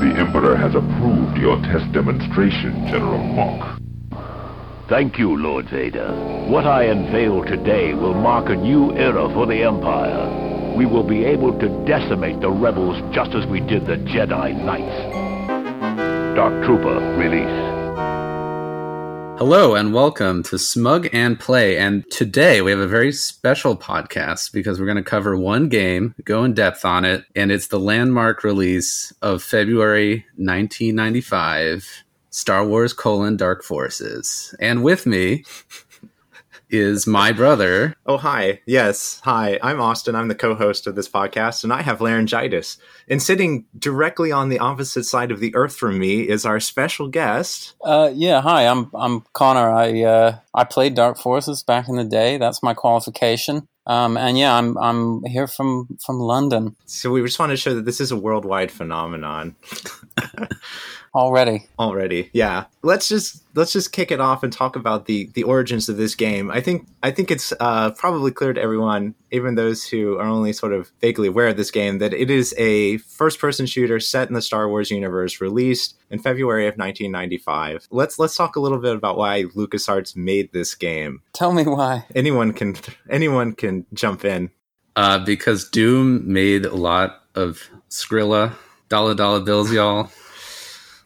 The Emperor has approved your test demonstration, General Mohc. Thank you, Lord Vader. What I unveil today will mark a new era for the Empire. We will be able to decimate the rebels just as we did the Jedi Knights. Dark Trooper, release. Hello and welcome to Smug and Play. And today we have a very special podcast because we're going to cover one game, go in depth on it, and it's the landmark release of February 1995 Star Wars colon Dark Forces. And with me is my brother. Oh, hi. Yes. Hi. I'm Austin. I'm the co host of this podcast, and I have laryngitis. And sitting directly on the opposite side of the earth from me is our special guest. Uh, yeah. Hi. I'm I'm Connor. I uh, I played Dark Forces back in the day. That's my qualification. Um, and yeah, I'm I'm here from from London. So we just want to show that this is a worldwide phenomenon. already. Already yeah. Let's just let's just kick it off and talk about the the origins of this game. I think i think it's uh, probably clear to everyone even those who are only sort of vaguely aware of this game that it is a first person shooter set in the star wars universe released in february of 1995 let's let's talk a little bit about why lucasarts made this game. Tell me why. Anyone can anyone can jump in. Uh, because doom made a lot of skrilla. Dollar dollar bills y'all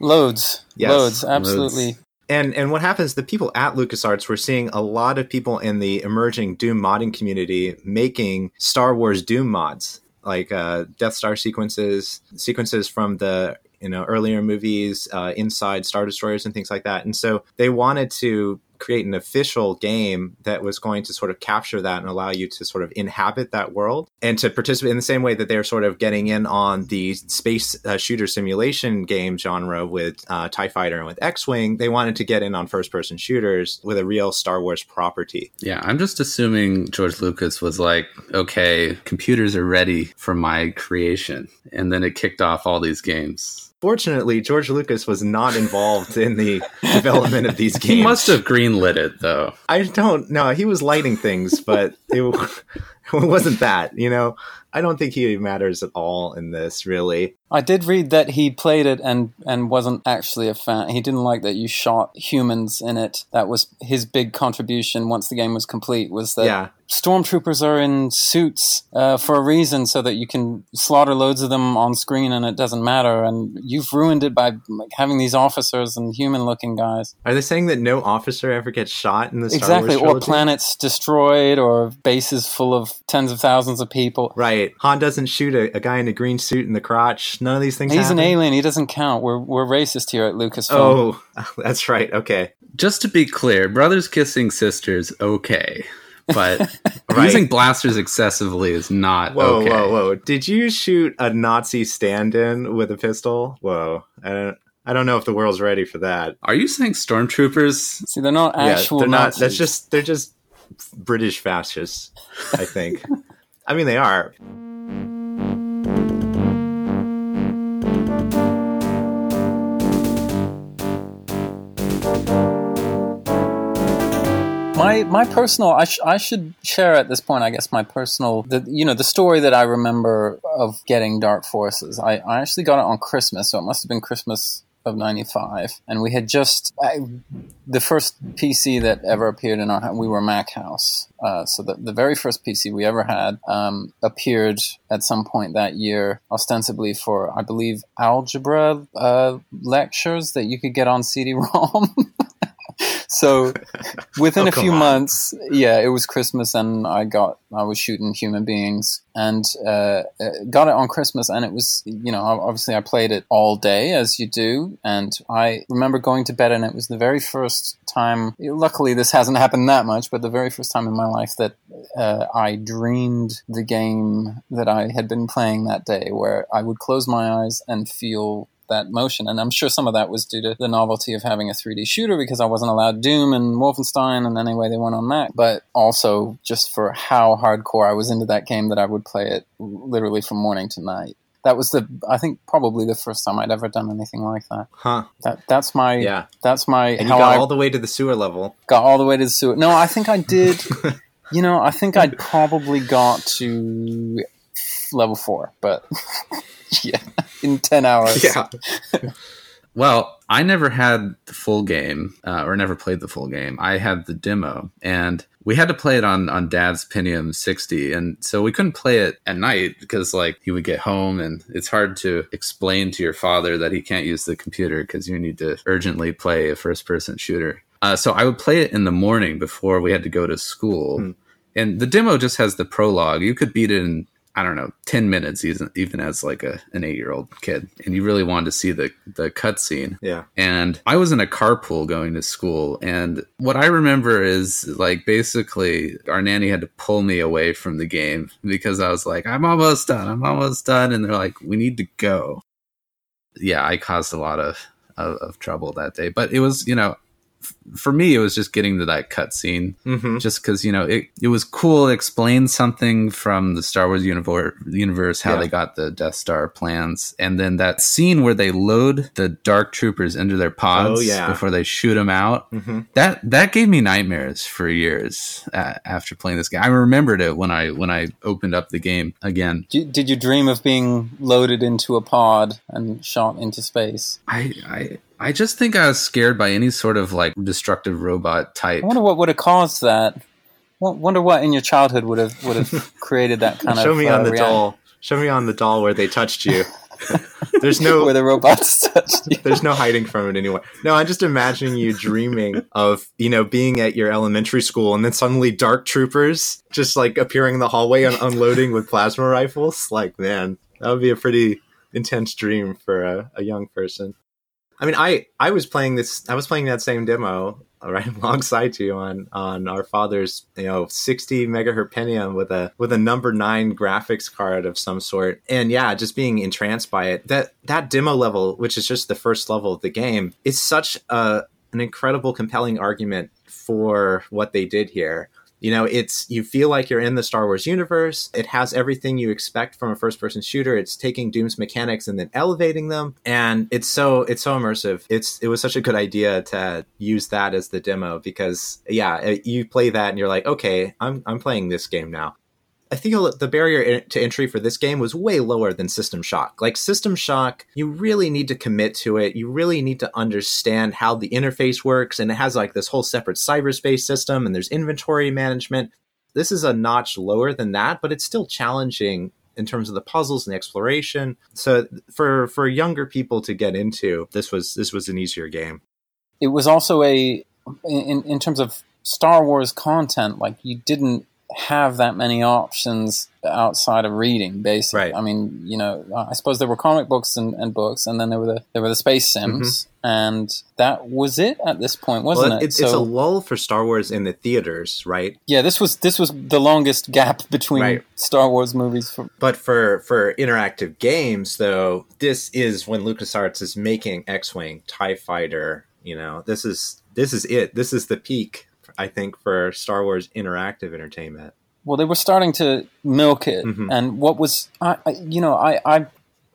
Loads. Yes, loads, absolutely. Loads. And and what happens? The people at LucasArts were seeing a lot of people in the emerging Doom modding community making Star Wars Doom mods, like uh, Death Star sequences, sequences from the you know earlier movies, uh, inside Star Destroyers and things like that. And so they wanted to create an official game that was going to sort of capture that and allow you to sort of inhabit that world and to participate in the same way that they're sort of getting in on the space uh, shooter simulation game genre with uh, TIE Fighter and with X Wing. They wanted to get in on first person shooters with a real Star Wars property. Yeah, I'm just assuming George Lucas was like, okay, computers are ready for my creation. And then it kicked off all these games. Fortunately, George Lucas was not involved in the development of these games. He must have greenlit it, though. I don't know. He was lighting things, but it, it wasn't that. You know, I don't think he matters at all in this, really. I did read that he played it and and wasn't actually a fan. He didn't like that you shot humans in it. That was his big contribution once the game was complete. Was that yeah. Stormtroopers are in suits uh, for a reason, so that you can slaughter loads of them on screen and it doesn't matter. And you've ruined it by like, having these officers and human-looking guys. Are they saying that no officer ever gets shot in the Star Wars? exactly, or planets destroyed, or bases full of tens of thousands of people? Right. Han doesn't shoot a, a guy in a green suit in the crotch none of these things. He's happen? an alien. He doesn't count. We're we're racist here at Lucasfilm. Oh, that's right. Okay. Just to be clear, brothers kissing sisters, okay. But right. using blasters excessively is not whoa, okay. Whoa, whoa, Did you shoot a Nazi stand-in with a pistol? Whoa. I don't I don't know if the world's ready for that. Are you saying stormtroopers? See, they're not actual yeah, they're Nazis. Not, that's just they're just British fascists, I think. I mean, they are. My my personal I, sh- I should share at this point i guess my personal the you know the story that i remember of getting dark forces. I, I actually got it on christmas so it must have been christmas of 95 and we had just I, the first pc that ever appeared in our we were mac house. Uh, so the, the very first pc we ever had um, appeared at some point that year ostensibly for i believe algebra uh, lectures that you could get on cd-rom so within oh, a few on. months, yeah, it was Christmas, and I got I was shooting human beings, and uh, uh, got it on Christmas, and it was you know obviously I played it all day as you do, and I remember going to bed, and it was the very first time. Luckily, this hasn't happened that much, but the very first time in my life that uh, I dreamed the game that I had been playing that day, where I would close my eyes and feel that motion. And I'm sure some of that was due to the novelty of having a 3D shooter because I wasn't allowed Doom and Wolfenstein, and anyway, they went on Mac. But also just for how hardcore I was into that game that I would play it literally from morning to night. That was the I think probably the first time I'd ever done anything like that. Huh. That that's my yeah. That's my and you got I all the way to the sewer level. Got all the way to the sewer. No, I think I did. you know, I think I'd probably got to level four, but yeah, in ten hours. Yeah. Well, I never had the full game, uh, or never played the full game. I had the demo, and we had to play it on on Dad's Pentium 60, and so we couldn't play it at night because like he would get home, and it's hard to explain to your father that he can't use the computer because you need to urgently play a first person shooter. Uh, so I would play it in the morning before we had to go to school. Hmm. And the demo just has the prologue. You could beat it in I don't know, 10 minutes even, even as like a, an eight year old kid. And you really wanted to see the, the cutscene. Yeah. And I was in a carpool going to school. And what I remember is like basically our nanny had to pull me away from the game because I was like, I'm almost done. I'm almost done. And they're like, we need to go. Yeah, I caused a lot of, of, of trouble that day. But it was, you know, for me, it was just getting to that cutscene hmm just because you know it, it was cool it explained something from the star wars universe, universe how Yeah. they got the death star plans and then that scene where they load the dark troopers into their pods Oh, yeah. before they shoot them out hmm that that gave me nightmares for years uh, after playing this game i remembered it when i when i opened up the game again Did, did you dream of being loaded into a pod and shot into space? i i I just think I was scared by any sort of like destructive robot type. I wonder what would have caused that. Wonder what in your childhood would have would have created that kind Show of. me uh, on the reaction doll. Show me on the doll where they touched you. There's no where the robots touched you. There's no hiding from it anymore. No, I'm just imagining you dreaming of, you know, being at your elementary school and then suddenly dark troopers just like appearing in the hallway and unloading with plasma rifles. Like, man, that would be a pretty intense dream for a, a young person. I mean, I I was playing this. I was playing that same demo uh, right alongside you on on our father's you know 60 megahertz Pentium with a with a number nine graphics card of some sort, and yeah, just being entranced by it. That that demo level, which is just the first level of the game, is such a an incredible, compelling argument for what they did here. You know, it's you feel like you're in the Star Wars universe. It has everything you expect from a first-person shooter. It's taking Doom's mechanics and then elevating them, and it's so it's so immersive. It's it was such a good idea to use that as the demo because yeah, you play that and you're like, okay, I'm I'm playing this game now. I think the barrier to entry for this game was way lower than System Shock. Like System Shock, you really need to commit to it. You really need to understand how the interface works, and it has like this whole separate cyberspace system, and there's inventory management. This is a notch lower than that, but it's still challenging in terms of the puzzles and the exploration. So for for younger people to get into, this was this was an easier game. It was also a in in terms of Star Wars content. Like you didn't have that many options outside of reading basically Right. i mean you know i suppose there were comic books and, and books and then there were the there were the space sims and that was it at this point wasn't Mm-hmm. Well, it it's, it's a lull for Star Wars in the theaters, right? yeah this was this was the longest gap between Right. star wars movies for, But for for interactive games, though, this is when LucasArts is making X-wing, Tie Fighter. You know, this is this is it. This is the peak, I think, for Star Wars interactive entertainment. well they were starting to milk it Mhm. and what was I, I you know I, I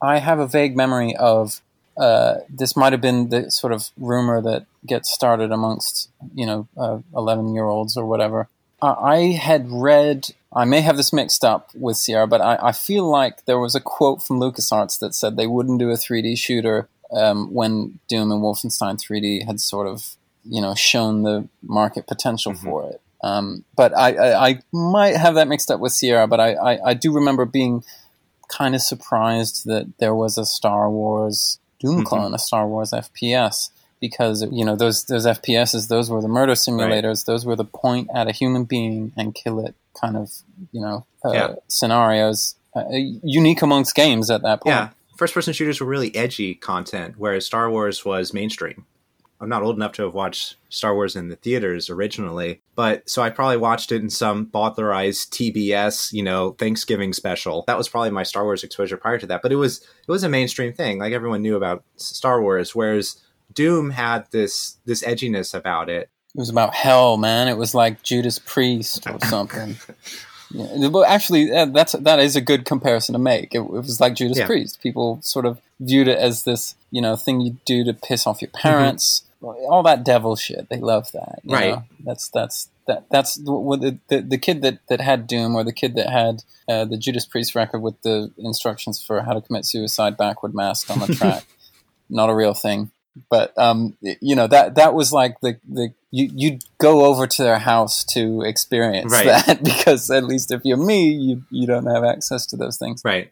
i have a vague memory of uh, this might have been the sort of rumor that gets started amongst you know uh, 11 year olds or whatever I, I had read i may have this mixed up with sierra but I, I feel like there was a quote from lucasarts that said they wouldn't do a 3d shooter um, when doom and wolfenstein 3d had sort of you know shown the market potential Mhm. for it um, but I, I, I might have that mixed up with Sierra, but I, I, I do remember being kind of surprised that there was a Star Wars Doom Mhm. clone, a Star Wars FPS, because you know those those FPSs, those were the murder simulators, those were the point at a human being and kill it kind of you know uh, Yeah. scenarios, uh, unique amongst games at that point. Yeah, first-person shooters were really edgy content, whereas Star Wars was mainstream. I'm not old enough to have watched Star Wars in the theaters originally, but so I probably watched it in some authorized TBS, you know, Thanksgiving special. That was probably my Star Wars exposure prior to that, but it was it was a mainstream thing. Like everyone knew about Star Wars, whereas Doom had this this edginess about it. It was about hell, man. It was like Judas Priest or something. yeah, well, actually, uh, that's that is a good comparison to make. It, it was like Judas Yeah. Priest. People sort of viewed it as this, you know, thing you do to piss off your parents. All that devil shit. They love that. you Right. know? That's that's that that's the, the, the kid that, that had Doom or the kid that had uh, the Judas Priest record with the instructions for how to commit suicide backward masked on the track. Not a real thing, but um, you know that that was like the the you you'd go over to their house to experience Right. that because at least if you're me, you you don't have access to those things. Right.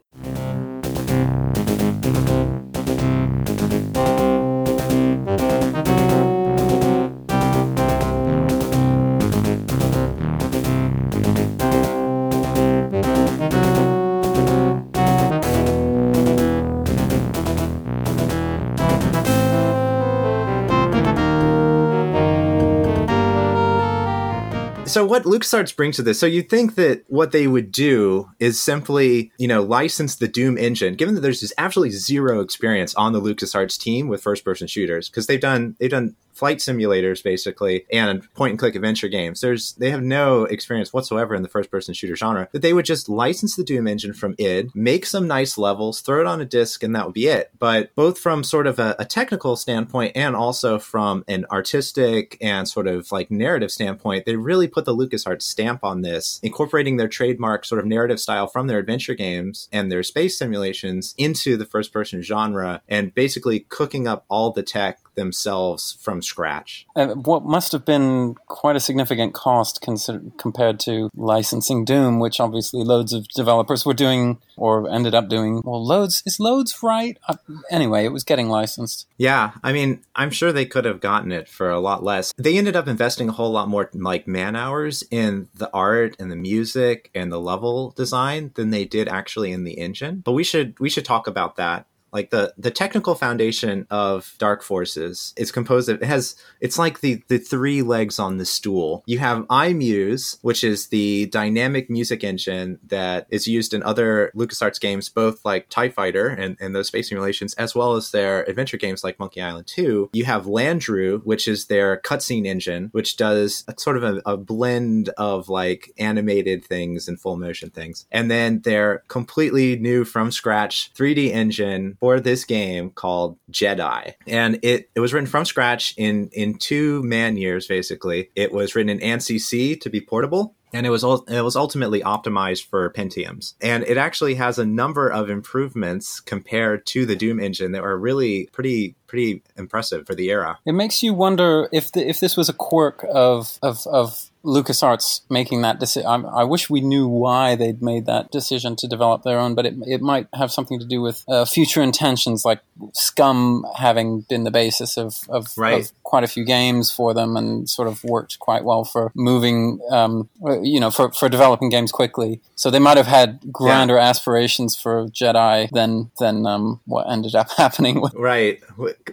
What LucasArts brings to this, so you think that what they would do is simply, you know, license the Doom engine, given that there's just absolutely zero experience on the LucasArts team with first person shooters, because they've done they've done flight simulators basically and point and click adventure games. There's they have no experience whatsoever in the first person shooter genre. That they would just license the Doom engine from id, make some nice levels, throw it on a disc, and that would be it. But both from sort of a, a technical standpoint and also from an artistic and sort of like narrative standpoint, they really put the LucasArts stamp on this, incorporating their trademark sort of narrative style from their adventure games and their space simulations into the first person genre and basically cooking up all the tech themselves from scratch. Uh, what must have been quite a significant cost consider- compared to licensing Doom, which obviously loads of developers were doing or ended up doing. Well, loads is loads right? Uh, anyway, it was getting licensed. Yeah, I mean, I'm sure they could have gotten it for a lot less. They ended up investing a whole lot more like man hours in the art and the music and the level design than they did actually in the engine. But we should we should talk about that like the the technical foundation of dark forces is composed of it has it's like the the three legs on the stool. You have iMUSE which is the dynamic music engine that is used in other lucasarts games both like tie fighter and, and those space simulations as well as their adventure games like monkey island 2 you have Landru which is their cutscene engine which does a, sort of a, a blend of like animated things and full motion things. And then their completely new from scratch 3d engine for this game called Jedi. And it, it was written from scratch in, in two man years, basically. It was written in ANSI C to be portable. And it was it was ultimately optimized for Pentiums, and it actually has a number of improvements compared to the Doom engine that are really pretty pretty impressive for the era. It makes you wonder if the, if this was a quirk of of, of LucasArts making that decision. I, I wish we knew why they'd made that decision to develop their own, but it, it might have something to do with uh, future intentions, like SCUMM having been the basis of, of, Right. of quite a few games for them and sort of worked quite well for moving, um, you know, for, for developing games quickly. So they might have had grander aspirations for Jedi than than um, what ended up happening with Right,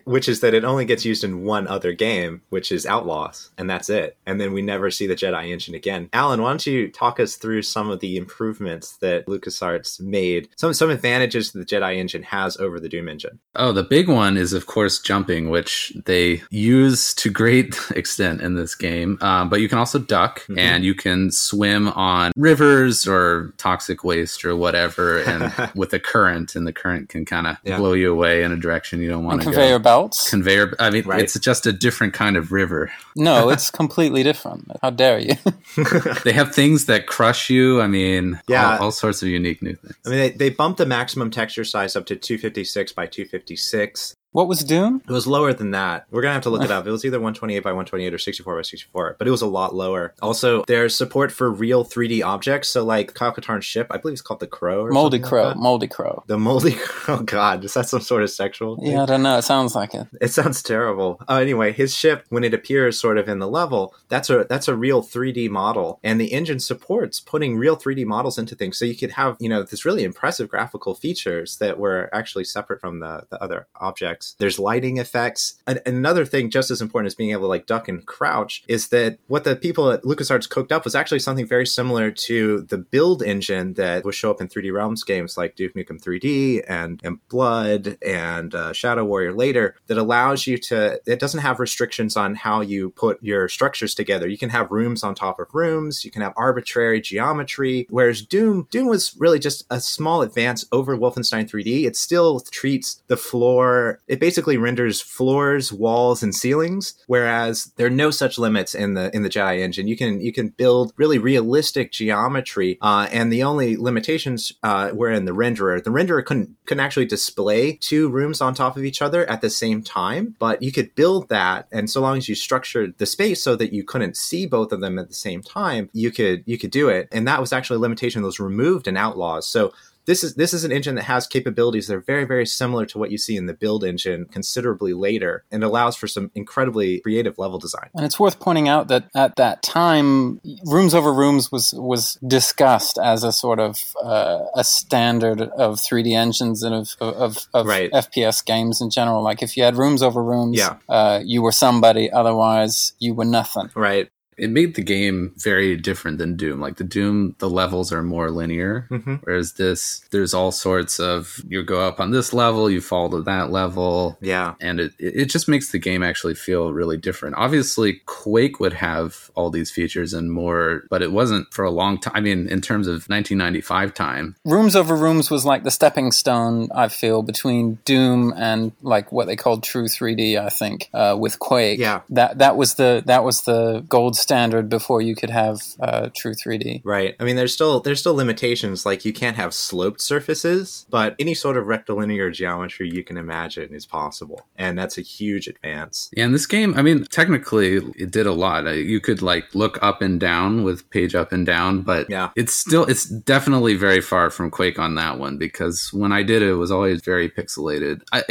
which is that it only gets used in one other game, which is Outlaws, and that's it. And then we never see the Jedi engine again. Alan, why don't you talk us through some of the improvements that LucasArts made, some some advantages that the Jedi engine has over the Doom engine? Oh, the big one is, of course, jumping, which they use to great extent in this game. Um, but you can also duck Mhm. and you can swim on rivers or toxic waste or whatever, and with the current, and the current can kind of Yeah. blow you away in a direction you don't want to conveyor go. belts. Conveyor. I mean, Right. it's just a different kind of river. No, it's completely different. How dare you? They have things that crush you. I mean, Yeah. all, all sorts of unique new things. I mean, they, they bumped the maximum texture size up to 256 by 256. What was Doom? It was lower than that. We're gonna have to look it up. It was either 128 by 128 or 64 by 64, but it was a lot lower. Also, there's support for real 3D objects. So, like Kyle Katarn's ship, I believe it's called the Crow. Or Moldy something like Crow. that. Moldy Crow. the moldy. Oh God, is that some sort of sexual? thing? Yeah, I don't know. It sounds like it. It sounds terrible. Uh, anyway, his ship, when it appears sort of in the level, that's a that's a real 3D model, and the engine supports putting real 3D models into things. So you could have you know this really impressive graphical features that were actually separate from the, the other objects. There's lighting effects. And another thing, just as important as being able to like duck and crouch, is that what the people at LucasArts cooked up was actually something very similar to the build engine that would show up in 3D Realms games like Duke Nukem 3D and and Blood and uh, Shadow Warrior later that allows you to. It doesn't have restrictions on how you put your structures together. You can have rooms on top of rooms. You can have arbitrary geometry. Whereas Doom, Doom was really just a small advance over Wolfenstein 3D. It still treats the floor it basically renders floors, walls, and ceilings, whereas there are no such limits in the in the Jedi engine. You can you can build really realistic geometry, uh, and the only limitations uh, were in the renderer. The renderer couldn't couldn't actually display two rooms on top of each other at the same time, but you could build that, and so long as you structured the space so that you couldn't see both of them at the same time, you could you could do it. And that was actually a limitation that was removed in Outlaws. So this is this is an engine that has capabilities that are very very similar to what you see in the build engine considerably later and allows for some incredibly creative level design and it's worth pointing out that at that time rooms over rooms was was discussed as a sort of uh, a standard of 3d engines and of of, of right. fps games in general like if you had rooms over rooms Yeah. uh, you were somebody otherwise you were nothing right It made the game very different than Doom. Like the Doom, the levels are more linear, Mhm. whereas this, there's all sorts of you go up on this level, you fall to that level, yeah and it it just makes the game actually feel really different. Obviously, Quake would have all these features and more, but it wasn't for a long time. I mean, in terms of 1995 time, Rooms Over Rooms was like the stepping stone, I feel, between Doom and like what they called True 3D, I think, uh, with Quake. Yeah. That that was the that was the gold standard before you could have uh, True 3D. Right. I mean, there's still there's still limitations. Like you can't have sloped surfaces, but any sort of rectilinear geometry you can imagine is possible, and that's a huge advance. Yeah, in this game, I mean, technically, it did a lot. Uh, You could like look up and down with page up and down, but Yeah. it's still, it's definitely very far from Quake on that one because when I did it, it was always very pixelated. I,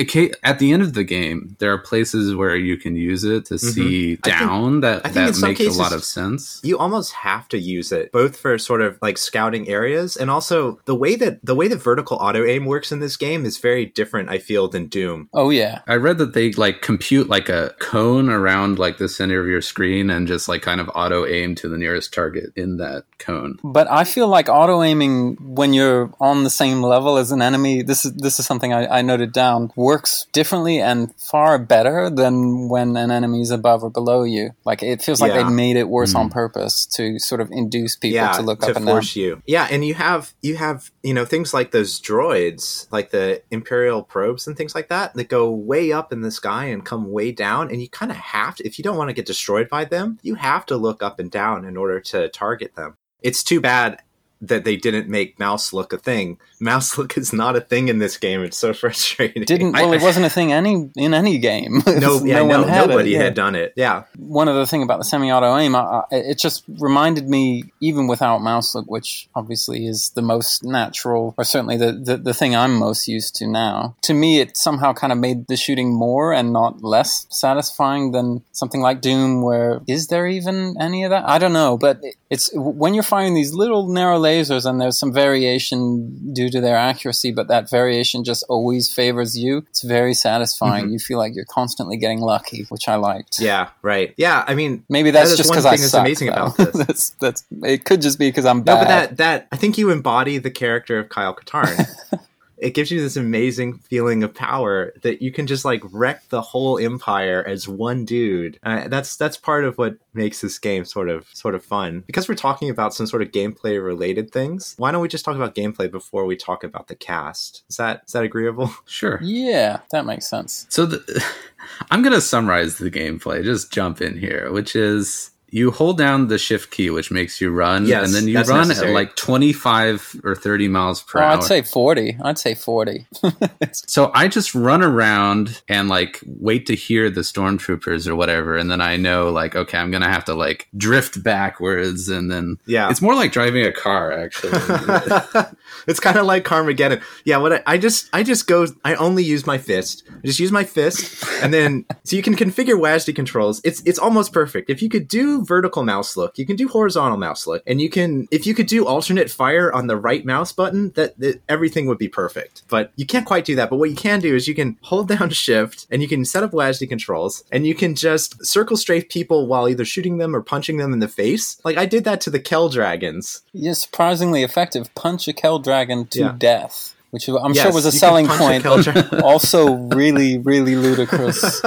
at the end of the game, there are places where you can use it to see Mm-hmm. I think- down I that think in that some makes a lot of sense. You almost have to use it both for sort of like scouting areas and also the way that the way that vertical auto aim works in this game is very different. I feel than Doom. Oh yeah. I read that they like compute like a cone around like the center of your screen and just like kind of auto aim to the nearest target in that cone. But I feel like auto aiming when you're on the same level as an enemy, this is this is something I, I noted down, works differently and far better than when an enemy is above or below you. Like it feels like Yeah. they made it worse on mm-hmm. purpose to sort of induce people yeah, to look to up and down. force you. Yeah, and you have you have you know things like those droids, like the Imperial probes and things like that, that go way up in the sky and come way down, and you kind of have to if you don't want to get destroyed by them, you have to look up and down in order to target them. It's too bad that they didn't make mouse look a thing. Mouse look is not a thing in this game. It's so frustrating. Didn't I- well, it wasn't a thing any in any game. no, yeah, no had nobody it, yeah. had done it. Yeah, one other thing about the semi-auto aim, I, I, it just reminded me, even without mouse look, which obviously is the most natural, or certainly the, the, the thing I'm most used to now. To me, it somehow kind of made the shooting more and not less satisfying than something like Doom, where is there even any of that? I don't know, but it- it's when you're firing these little narrow lasers and there's some variation due to their accuracy, but that variation just always favors you. It's very satisfying. Mm-hmm. You feel like you're constantly getting lucky, which I liked. yeah, right. Yeah, I mean, Maybe that's that just because I that's suck. amazing though. about this. that's that's it. Could just be because I'm bad. No, but that that I think you embody the character of Kyle Katarn. it gives you this amazing feeling of power that you can just like wreck the whole empire as one dude. Uh, that's that's part of what makes this game sort of sort of fun. Because we're talking about some sort of gameplay related things. Why don't we just talk about gameplay before we talk about the cast? Is that is that agreeable? Sure. yeah, that makes sense. So the, I'm going to summarize the gameplay. Just jump in here, which is you hold down the shift key, which makes you run, Yes, and then you run necessary. at like 25 or 30 miles per Oh, hour. I'd say forty. I'd say forty. so I just run around and like wait to hear the stormtroopers or whatever, and then I know like okay, I'm gonna have to like drift backwards, and then Yeah. it's more like driving a car actually. it's kind of like Carmageddon. Yeah, what I, I just I just go I only use my fist. I just use my fist and then so you can configure WASD controls. It's it's almost perfect. If you could do vertical mouse look, you can do horizontal mouse look, and you can if you could do alternate fire on the right mouse button, that, that everything would be perfect. But you can't quite do that. But what you can do is you can hold down shift and you can set up WASD controls and you can just circle strafe people while either shooting them or punching them in the face. Like I did that to the Kell dragons. You're surprisingly effective. Punch a Kell dragon to Yeah. death, which I'm Yes, sure was a selling a point. Dra- also, really, really ludicrous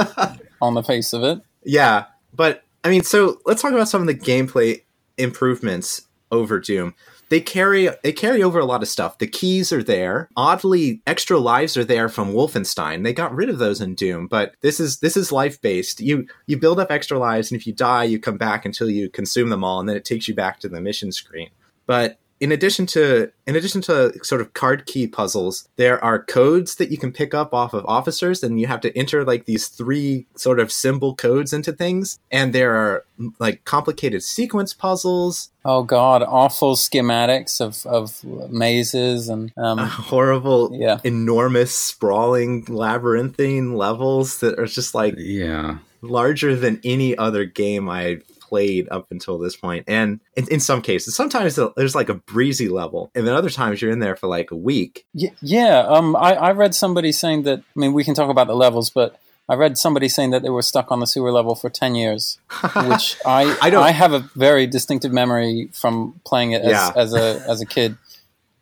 on the face of it. Yeah, but I mean, so let's talk about some of the gameplay improvements over Doom. they carry they carry over a lot of stuff. The keys are there. Oddly, extra lives are there from Wolfenstein. They got rid of those in Doom, but this is this is life based. You you build up extra lives, and if you die, you come back until you consume them all, and then it takes you back to the mission screen. But in addition to in addition to sort of card key puzzles there are codes that you can pick up off of officers and you have to enter like these three sort of symbol codes into things. And there are like complicated sequence puzzles. Oh god. Awful schematics of of mazes and um, horrible yeah. enormous sprawling labyrinthine levels that are just like yeah. larger than any other game I've played up until this point. And in, in, some cases, sometimes there's like a breezy level, and then other times you're in there for like a week. Yeah, um, I, I read somebody saying that. I mean, we can talk about the levels, but I read somebody saying that they were stuck on the sewer level for ten years, which I I, I, have a very distinctive memory from playing it as, yeah. as a as a kid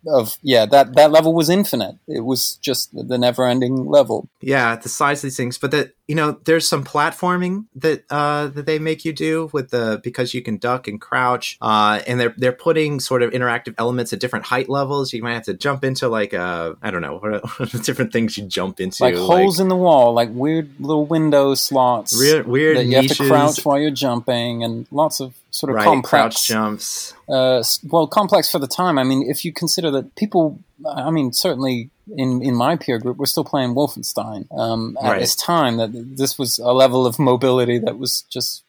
of yeah that that level was infinite. It was just the never ending level. Yeah the size of these things. But that you know there's some platforming that uh that they make you do with the because you can duck and crouch uh and they're they're putting sort of interactive elements at different height levels. You might have to jump into like uh i don't know different things you jump into? Like holes like, in the wall like weird little window slots weird weird that you niches. have to crouch while you're jumping and lots of sort of right, complex jumps. Uh, well, complex for the time. I mean, if you consider that people, I mean, certainly in in my peer group, we're still playing Wolfenstein um, at right. this time. That this was a level of mobility that was just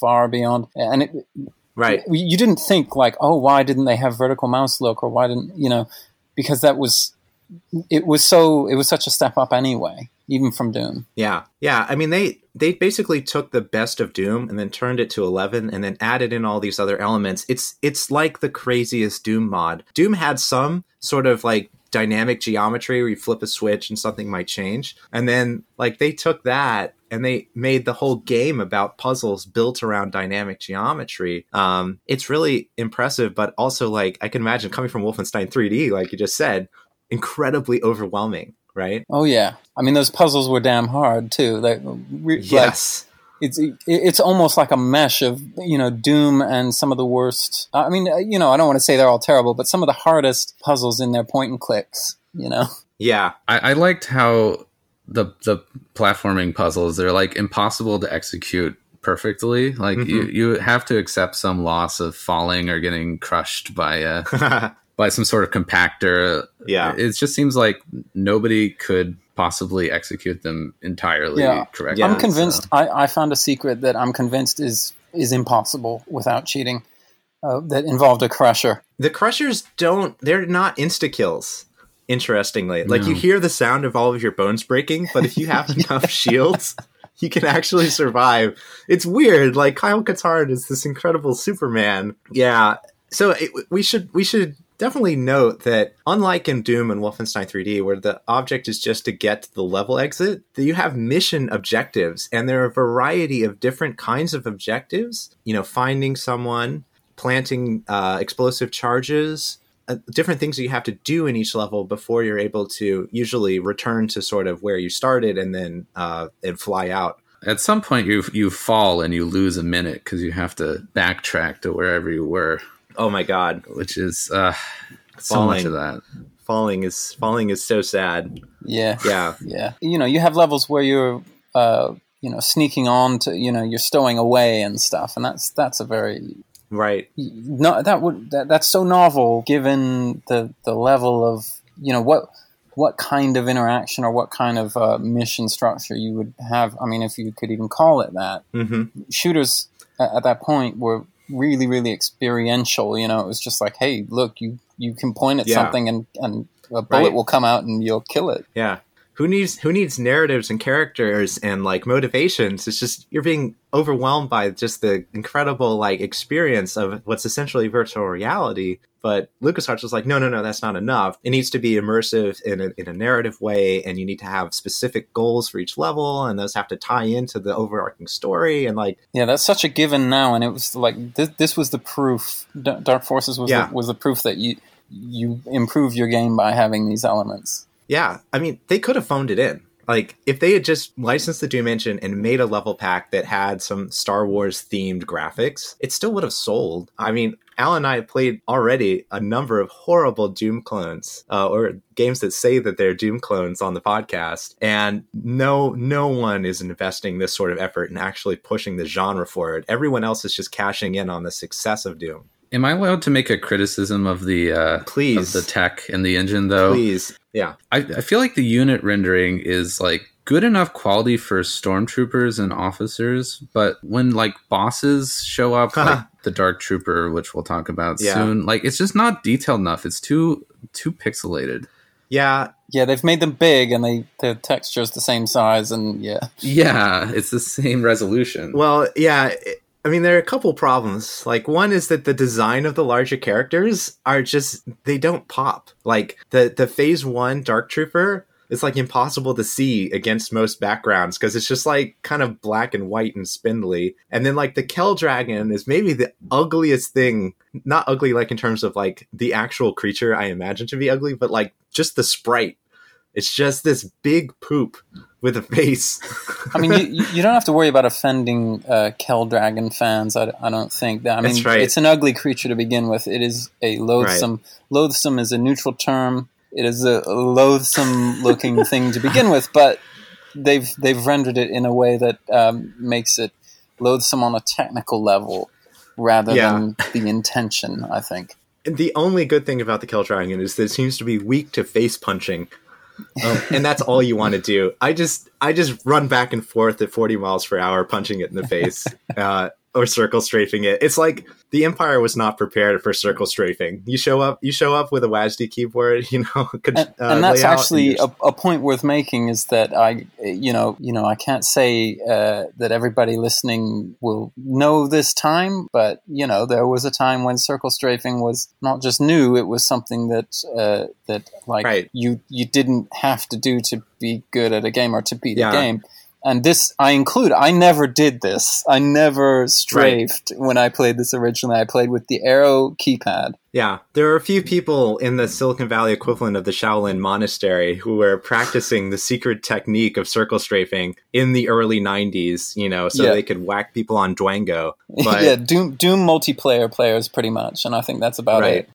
far beyond, and it. Right. You didn't think like, oh, why didn't they have vertical mouse look, or why didn't you know? Because that was, it was so, it was such a step up anyway even from Doom. Yeah, yeah. I mean, they they basically took the best of Doom and then turned it to eleven, and then added in all these other elements. It's it's like the craziest Doom mod. Doom had some sort of like dynamic geometry where you flip a switch and something might change, and then like they took that and they made the whole game about puzzles built around dynamic geometry. Um, it's really impressive, but also like I can imagine coming from Wolfenstein 3D, like you just said, incredibly overwhelming right? Oh yeah. I mean, those puzzles were damn hard too. Like, re- yes. Like, it's it's almost like a mesh of you know Doom and some of the worst. I mean, uh, you know, I don't want to say they're all terrible, but some of the hardest puzzles in their point and clicks. You know. Yeah, I, I liked how the the platforming puzzles they're like impossible to execute perfectly. Like mm-hmm. you you have to accept some loss of falling or getting crushed by a by some sort of compactor. Yeah. It just seems like nobody could possibly execute them entirely yeah. correctly. I'm convinced. So. I, I found a secret that I'm convinced is is impossible without cheating. Uh, that involved a crusher. The crushers don't. They're not insta kills. Interestingly, like no. you hear the sound of all of your bones breaking, but if you have enough shields, you can actually survive. It's weird. Like Kyle Katarn is this incredible Superman. Yeah. So it, we should we should definitely note that unlike in Doom and Wolfenstein 3D, where the object is just to get to the level exit, that you have mission objectives, and there are a variety of different kinds of objectives. You know, finding someone, planting uh, explosive charges. Uh, different things that you have to do in each level before you're able to usually return to sort of where you started and then uh, and fly out at some point you you fall and you lose a minute because you have to backtrack to wherever you were Oh my god, which is uh, so much of that. Falling is falling is so sad. Yeah, yeah, yeah. You know, you have levels where you're, uh, you know, sneaking on to, you know, you're stowing away and stuff, and that's that's a very right. No, that would that, that's so novel given the the level of you know what what kind of interaction or what kind of uh, mission structure you would have. I mean, if you could even call it that. Mm-hmm. Shooters at, at, that point were really really experiential you know it was just like hey look you you can point at yeah. something and and a bullet right. will come out and you'll kill it yeah who needs who needs narratives and characters and like motivations it's just you're being overwhelmed by just the incredible like experience of what's essentially virtual reality but LucasArts was like, no, no, no, that's not enough. It needs to be immersive in a, in a narrative way, and you need to have specific goals for each level, and those have to tie into the overarching story. And like, yeah, that's such a given now. And it was like this, this was the proof. Dark Forces was yeah. the, was the proof that you you improve your game by having these elements. Yeah, I mean, they could have phoned it in Like, if they had just licensed the Doom engine and made a level pack that had some Star Wars themed graphics, it still would have sold. I mean, Al and I have played already a number of horrible Doom clones, uh, or games that say that they're Doom clones on the podcast, and no, no one is investing this sort of effort and actually pushing the genre forward. Everyone else is just cashing in on the success of Doom. Am I allowed to make a criticism of the uh, Please. of the tech and the engine though? Please, yeah, I, I feel like the unit rendering is like good enough quality for stormtroopers and officers, but when like bosses show up, like the Dark Trooper, which we'll talk about Yeah. soon, like it's just not detailed enough. It's too too pixelated. yeah. Yeah, they've made them big and they the texture is the same size and yeah. Yeah, it's the same resolution. Well, yeah. it- I mean, there are a couple problems. Like, one is that the design of the larger characters are just they don't pop. Like the the Phase One Dark Trooper is like impossible to see against most backgrounds because it's just like kind of black and white and spindly. And then like the Kell Dragon is maybe the ugliest thing. Not ugly like in terms of like the actual creature I imagine to be ugly, but like just the sprite. It's just this big poop with a face. I mean, you, you don't have to worry about offending uh, Kell Dragon fans. I, I don't think that. I mean, That's right. it's an ugly creature to begin with. It is a loathsome. Loathsome is a neutral term. It is a loathsome looking thing to begin with, but they've they've rendered it in a way that um, makes it loathsome on a technical level rather Yeah. than the intention. I think. the only good thing about the Kell Dragon is that it seems to be weak to face punching. Um, and that's all you want to do. I just I just run back and forth at 40 miles per hour, punching it in the face, uh, or circle strafing it. It's like the Empire was not prepared for circle strafing. You show up, you show up with a WASD keyboard, you know, could, and, uh, and that's actually you're- a, a point worth making is that I, you know, you know, I can't say uh, that everybody listening will know this time, but you know, there was a time when circle strafing was not just new; it was something that uh, that like Right. you you didn't have to do to be good at a game or to beat Yeah. a game. And this I include. I never did this. I never strafed when I played this originally. I played with the arrow keypad. Yeah, there are a few people in the Silicon Valley equivalent of the Shaolin Monastery who were practicing the secret technique of circle strafing in the early 90s, you know, so Yeah. they could whack people on Dwango. But yeah, Doom Doom multiplayer players pretty much, and I think that's about Right. it.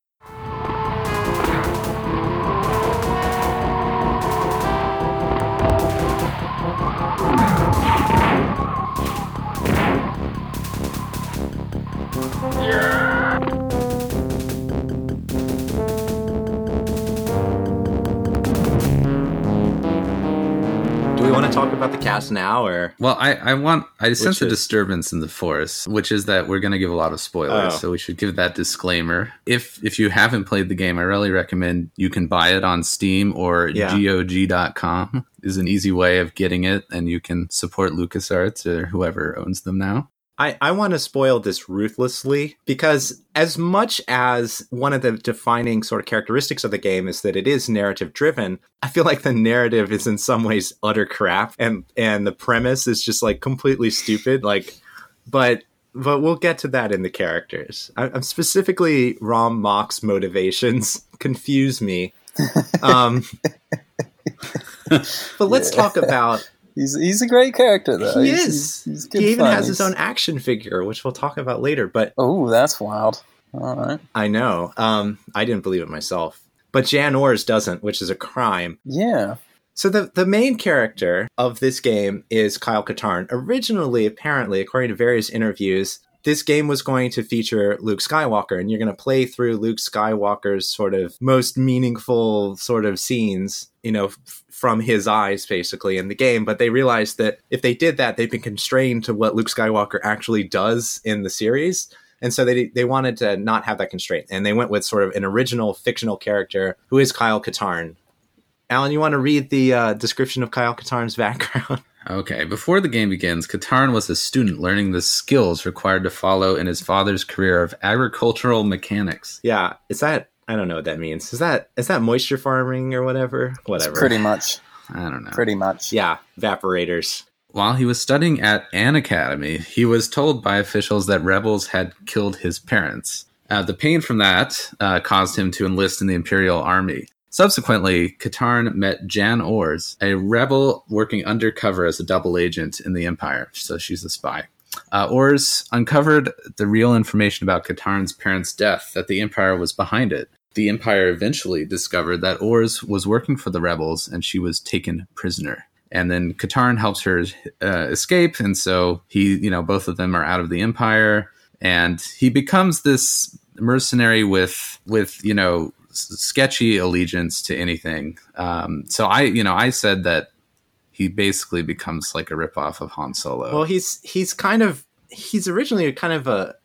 Want to talk about the cast now or Well, I, I want I sense a disturbance in the force, which is that we're going to give a lot of spoilers, Oh. so we should give that disclaimer. If if you haven't played the game, I really recommend you can buy it on Steam or Yeah. GOG.com is an easy way of getting it, and you can support LucasArts or whoever owns them now. I, I want to spoil this ruthlessly because, as much as one of the defining sort of characteristics of the game is that it is narrative driven, I feel like the narrative is in some ways utter crap, and and the premise is just like completely stupid. Like, but but we'll get to that in the characters. I, I'm specifically Rom Mohc's motivations confuse me. Um, but let's talk about He's he's a great character though. he He's- is. He's, he's he even fun. has his own action figure, which we'll talk about later. But Oh, that's wild. All right. I know. Um, I didn't believe it myself. But Jan Ors doesn't, which is a crime. Yeah. So the the main character of this game is Kyle Katarn. Originally, apparently, according to various interviews, this game was going to feature Luke Skywalker, and you're going to play through Luke Skywalker's sort of most meaningful sort of scenes, you know, f- from his eyes, basically, in the game. But they realized that if they did that, they'd been constrained to what Luke Skywalker actually does in the series. And so they they wanted to not have that constraint, and they went with sort of an original fictional character who is Kyle Katarn. Alan, you want to read the uh, description of Kyle Katarn's background? Okay, before the game begins, Katarn was a student learning the skills required to follow in his father's career of agricultural mechanics. yeah, is that I don't know what that means. Is that is that moisture farming or whatever? Whatever. Pretty much. I don't know. Pretty much. yeah, evaporators. While he was studying at an academy, he was told by officials that rebels had killed his parents. Uh, the pain from that uh, caused him to enlist in the Imperial Army. Subsequently, Katarn met Jan Ors, a rebel working undercover as a double agent in the Empire, so she's a spy. Uh, Ors uncovered the real information about Katarn's parents' death, that the Empire was behind it. The Empire eventually discovered that Ors was working for the rebels and she was taken prisoner. And then Katarn helps her uh, escape, and so he, you know, both of them are out of the Empire, and he becomes this mercenary with, with you know, sketchy allegiance to anything. Um, so I, you know, I said that he basically becomes like a ripoff of Han Solo. Well, he's he's kind of he's originally kind of a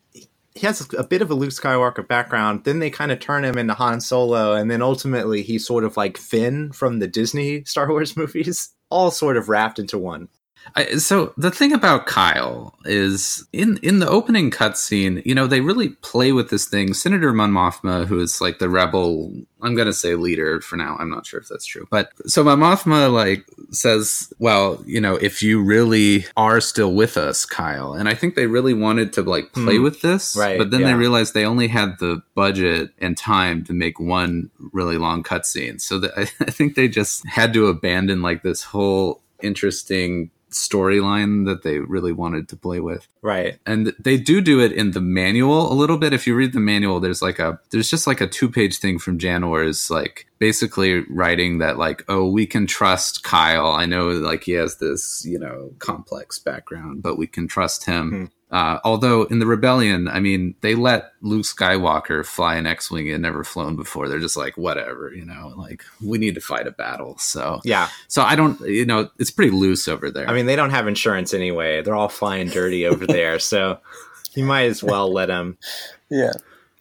he has a bit of a Luke Skywalker background. Then they kind of turn him into Han Solo, and then ultimately he's sort of like Finn from the Disney Star Wars movies, all sort of wrapped into one. I, so the thing about Kyle is in in the opening cutscene, you know, they really play with this thing. Senator Mon Mothma, who is like the rebel, I'm gonna say leader for now. I'm not sure if that's true, but so Mon Mothma like says, "Well, you know, if you really are still with us, Kyle," and I think they really wanted to like play Hmm. with this, Right, But then they realized they only had the budget and time to make one really long cutscene, so that I, I think they just had to abandon like this whole interesting storyline that they really wanted to play with. Right. and they do do it in the manual a little bit. If you read the manual there's like a there's just like a two page thing from Jan Ors like basically writing that like oh we can trust kyle. I know like he has this you know complex background but we can trust him hmm. Uh, although in the rebellion i mean they let luke skywalker fly an x-wing he had never flown before they're just like whatever you know like we need to fight a battle so Yeah. so i don't you know it's pretty loose over there I mean, they don't have insurance anyway. They're all flying dirty over there, so you might as well let them. Yeah.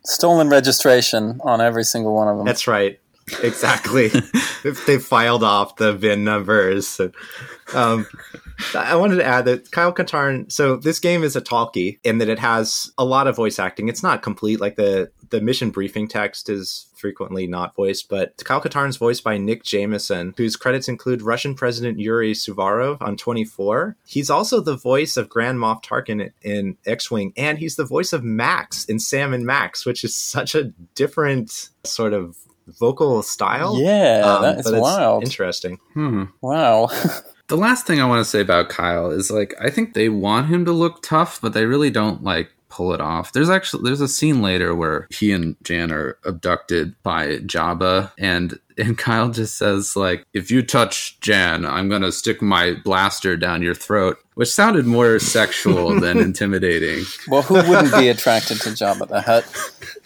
Stolen registration on every single one of them. That's right. Exactly. if they filed off the VIN numbers. Um, I wanted to add that Kyle Katarn. So this game is a talkie in that it has a lot of voice acting. It's not complete. Like the the mission briefing text is frequently not voiced, but Kyle Katarn's voiced by Nick Jameson, whose credits include Russian President Yuri Suvarov on 24. He's also the voice of Grand Moff Tarkin in X-wing, and he's the voice of Max in Sam and Max, which is such a different sort of vocal style. Yeah, Um, that is but it's wild. Interesting. hmm Wow. The last thing I want to say about Kyle is like I think they want him to look tough, but they really don't like pull it off. There's actually there's a scene later where he and Jan are abducted by Jabba and and Kyle just says like if you touch Jan, I'm going to stick my blaster down your throat, which sounded more sexual than intimidating. well, who wouldn't be attracted to Jabba the Hutt?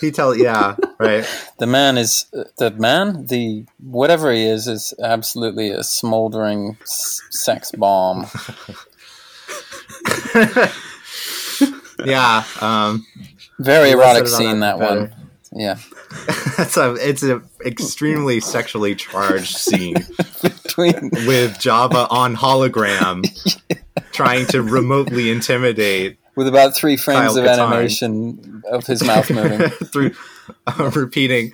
He tell yeah, right. The man is the man. The whatever he is is absolutely a smoldering s- sex bomb. Yeah. Um Very erotic on scene that that one. Yeah, it's a it's an extremely sexually charged scene between with Jabba on hologram trying to remotely intimidate with about three frames Kyle of Katarn. animation of his mouth moving. through uh, repeating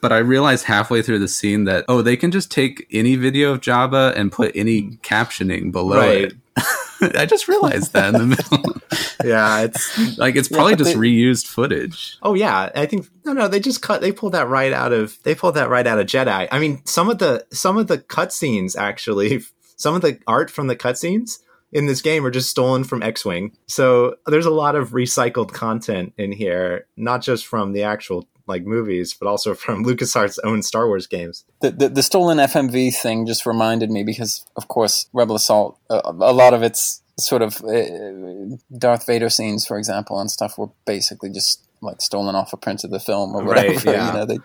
But I realized halfway through the scene that oh, they can just take any video of Jabba and put any captioning below Right. it. I just realized that in the middle. yeah it's like it's probably but just they- reused footage. oh yeah i think no no they just cut they pulled that right out of they pulled that right out of jedi i mean some of the some of the cutscenes actually some of the art from the cutscenes in this game are just stolen from x-wing so there's a lot of recycled content in here not just from the actual like movies but also from lucasarts own star wars games The, the, the stolen FMV thing just reminded me because, of course, Rebel Assault, uh, a lot of its sort of uh, Darth Vader scenes, for example, and stuff were basically just like stolen off a print of the film or Right, whatever. yeah. You know, they,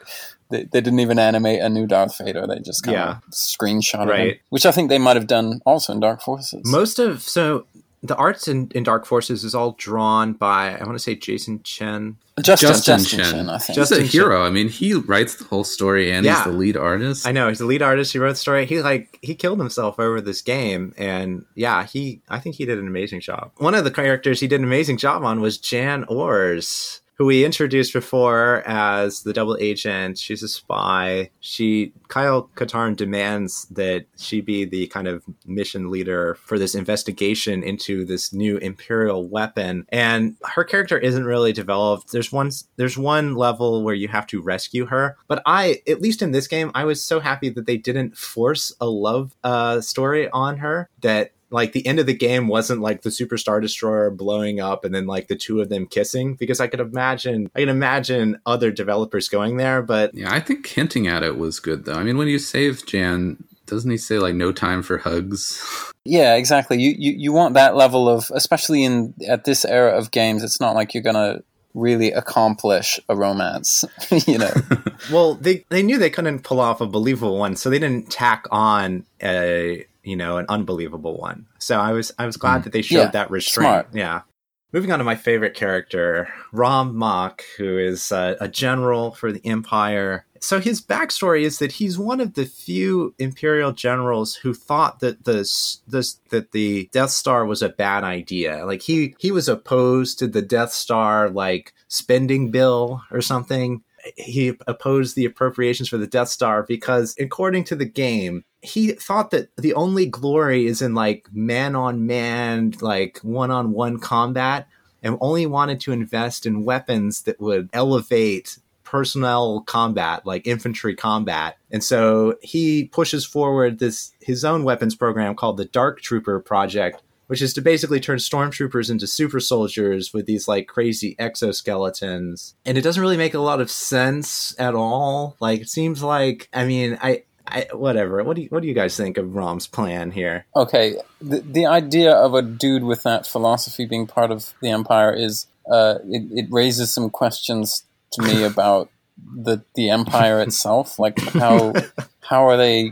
they they didn't even animate a new Darth Vader; they just kind Yeah. of screenshot Right. it, which I think they might have done also in Dark Forces. Most of so the arts in, in Dark Forces is all drawn by I want to say Jason Chen. Justin, Justin Justin, Chen. Chen, I think. He's a hero. I mean, he writes the whole story and Yeah. he's the lead artist. I know he's the lead artist. He wrote the story. He like he killed himself over this game, and yeah, he I think he did an amazing job. One of the characters he did an amazing job on was Jan Ors, who we introduced before as the double agent. She's a spy. She Kyle Katarn demands that she be the kind of mission leader for this investigation into this new imperial weapon. And her character isn't really developed. There's one there's one level where you have to rescue her, but I at least in this game I was so happy that they didn't force a love uh, story on her that like the end of the game wasn't like the superstar destroyer blowing up and then like the two of them kissing because i could imagine i can imagine other developers going there but Yeah, I think hinting at it was good though. I mean, when you save Jan, doesn't he say like no time for hugs? Yeah, exactly. You, you you want that level of, especially in at this era of games. It's not like you're gonna really accomplish a romance. you know, well they they knew they couldn't pull off a believable one so they didn't tack on a you know an unbelievable one. So i was i was glad that they showed Yeah, that restraint. smart. yeah. Moving on to my favorite character Rom Mohc who is uh, a general for the empire. So his backstory is that he's one of the few imperial generals who thought that this this that the death star was a bad idea. Like he he was opposed to the death star like spending bill or something he opposed the appropriations for the Death Star because, according to the game, he thought that the only glory is in like man on man, like one on one combat, and only wanted to invest in weapons that would elevate personnel combat, like infantry combat. And so he pushes forward this his own weapons program called the Dark Trooper Project, which is to basically turn stormtroopers into super soldiers with these like crazy exoskeletons. And it doesn't really make a lot of sense at all. Like it seems like I mean, I I whatever. What do you what do you guys think of Rom's plan here? okay. The the idea of a dude with that philosophy being part of the empire is uh, it, it raises some questions to me about the the empire itself. Like how how are they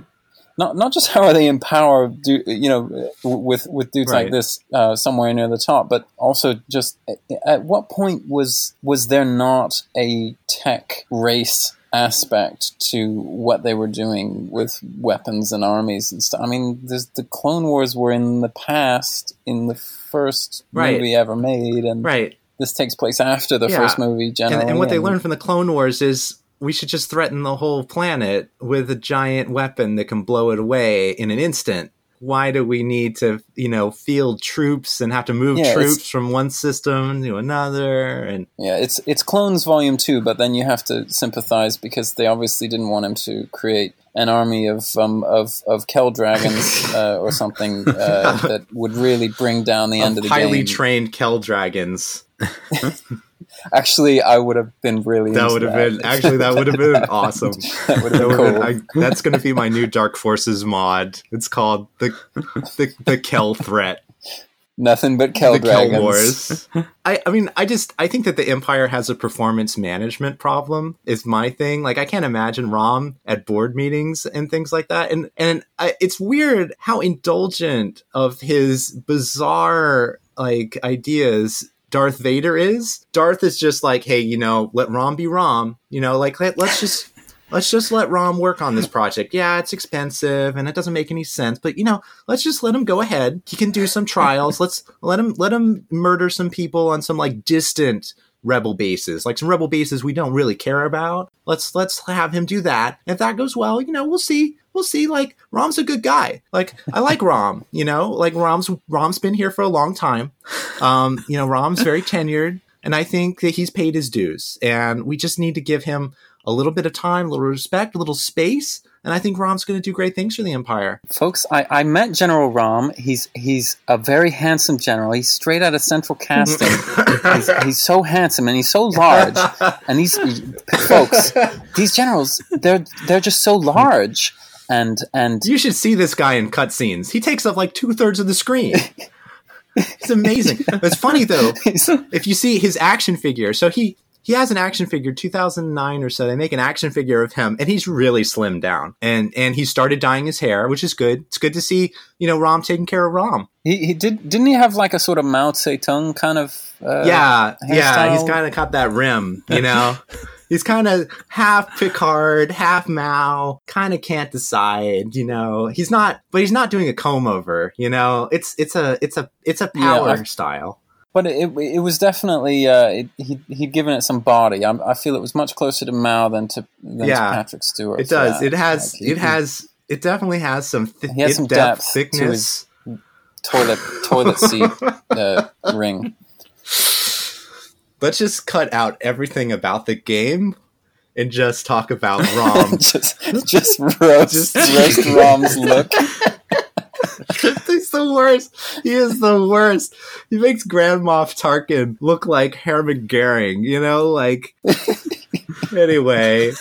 not not just how are they empowered, du- you know, with with dudes Right. like this uh, somewhere near the top, but also just at, at what point was was there not a tech race aspect to what they were doing with weapons and armies and stuff? I mean, there's, the Clone Wars were in the past in the first Right. movie ever made, and Right. this takes place after the Yeah. first movie. Generally, And, and what they learned from the Clone Wars is we should just threaten the whole planet with a giant weapon that can blow it away in an instant. Why do we need to, you know, field troops and have to move Yeah, troops from one system to another? And Yeah, it's it's Clones Volume Two, but then you have to sympathize because they obviously didn't want him to create an army of um, of of Kell dragons uh, or something uh, that would really bring down the end of the highly game. trained Kell dragons. Actually, I would have been really. That would have been actually that would have been awesome. that would have been cool. been- I- that's going to be my new Dark Forces mod. It's called the the, the Kell threat. Nothing but Kell the dragons. Kell Wars. I, I mean, I just I think that the Empire has a performance management problem. Is my thing. Like, I can't imagine Rom at board meetings and things like that. And and I, it's weird how indulgent of his bizarre like ideas. Darth Vader is. Darth is just like, hey, you know, let Rom be Rom. You know, like let, let's just let's just let Rom work on this project. Yeah, it's expensive and it doesn't make any sense, but you know, let's just let him go ahead. He can do some trials. let's let him let him murder some people on some like distant rebel bases, like some rebel bases we don't really care about. Let's let's have him do that. If that goes well, you know, we'll see. We'll see. Like Rom's a good guy. Like I like Rom. You know, like Rom's Rom's been here for a long time. Um, you know, Rom's very tenured, and I think that he's paid his dues. And we just need to give him a little bit of time, a little respect, a little space, and I think Rom's going to do great things for the Empire. Folks, I, I met General Rom. He's he's a very handsome general. He's straight out of Central Casting. he's, he's so handsome and he's so large. And these folks, these generals, they're they're just so large. And and You should see this guy in cutscenes. He takes up like two thirds of the screen. it's amazing. It's funny though. if you see his action figure, so he he has an action figure 2009 or so. They make an action figure of him, and he's really slimmed down, and and he started dyeing his hair, which is good. It's good to see you know Rom taking care of Rom. he, he did didn't he have like a sort of Mao Zedong kind of uh, yeah, yeah, he's hairstyle. kind of got that rim, you know. he's kind of half Picard, half Mao. Kind of can't decide, you know. He's not, but he's not doing a comb over, you know. It's it's a it's a it's a Yeah, power I- style. But it, it was definitely uh, it, he he'd given it some body. I, I feel it was much closer to Mao than to than Yeah, to Patrick Stewart. It does. Yeah, It has. like, he- it has. It definitely has some, th- He has some depth to thickness. toilet toilet seat uh, ring. Let's just cut out everything about the game and just talk about Rom. just just roast Just- roast Rom's look. He's the worst. He is the worst. He makes Grand Moff Tarkin look like Herman Goering, you know? Like, anyway,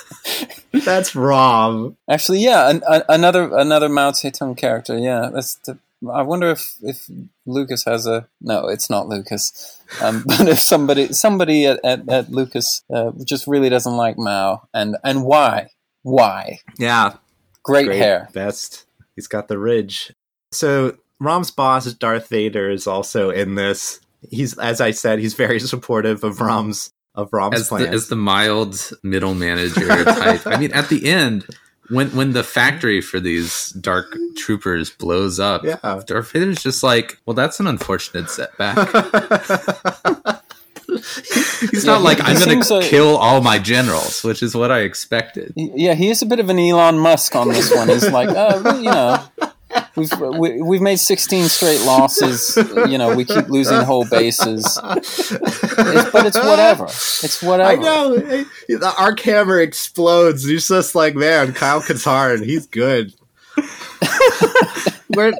that's Rom. Actually, yeah, an, a, another another Mao Zedong character. Yeah, that's. The, I wonder if if Lucas has a no. It's not Lucas, um, but if somebody somebody at, at, at Lucas uh, just really doesn't like Mao, and and why why Yeah, great, great, hair. best. He's got the ridge. So Rom's boss, Darth Vader, is also in this. He's, as I said, he's very supportive of Rom's of Rom's as the, as the mild middle manager type. I mean, at the end, when when the mm-hmm. factory for these dark troopers blows up, Yeah. Darth Vader's just like, well, that's an unfortunate setback. He's Yeah, not like he I'm going seems to like- kill all my generals, which is what I expected. Yeah, he is a bit of an Elon Musk on this one. He's like, oh, you know, we've we, we've made sixteen straight losses. You know, we keep losing whole bases, it's, but it's whatever. It's whatever. I know. Arc hammer explodes. He's just like, man, Kyle Katarn, he's good. Where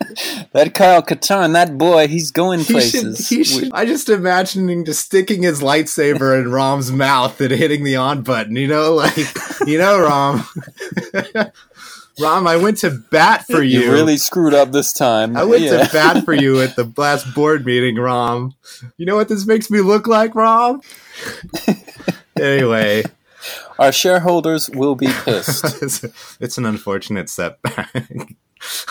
That Kyle Katarn, that boy, he's going he should, places. he should, I just imagining just sticking his lightsaber in Rom's mouth and hitting the on button. You know, like you know, Rom. Rom, I went to bat for you you. really screwed up this time. I went yeah. to bat for you at the last board meeting, Rom. You know what this makes me look like, Rom? anyway, Our shareholders will be pissed. it's, it's an unfortunate setback.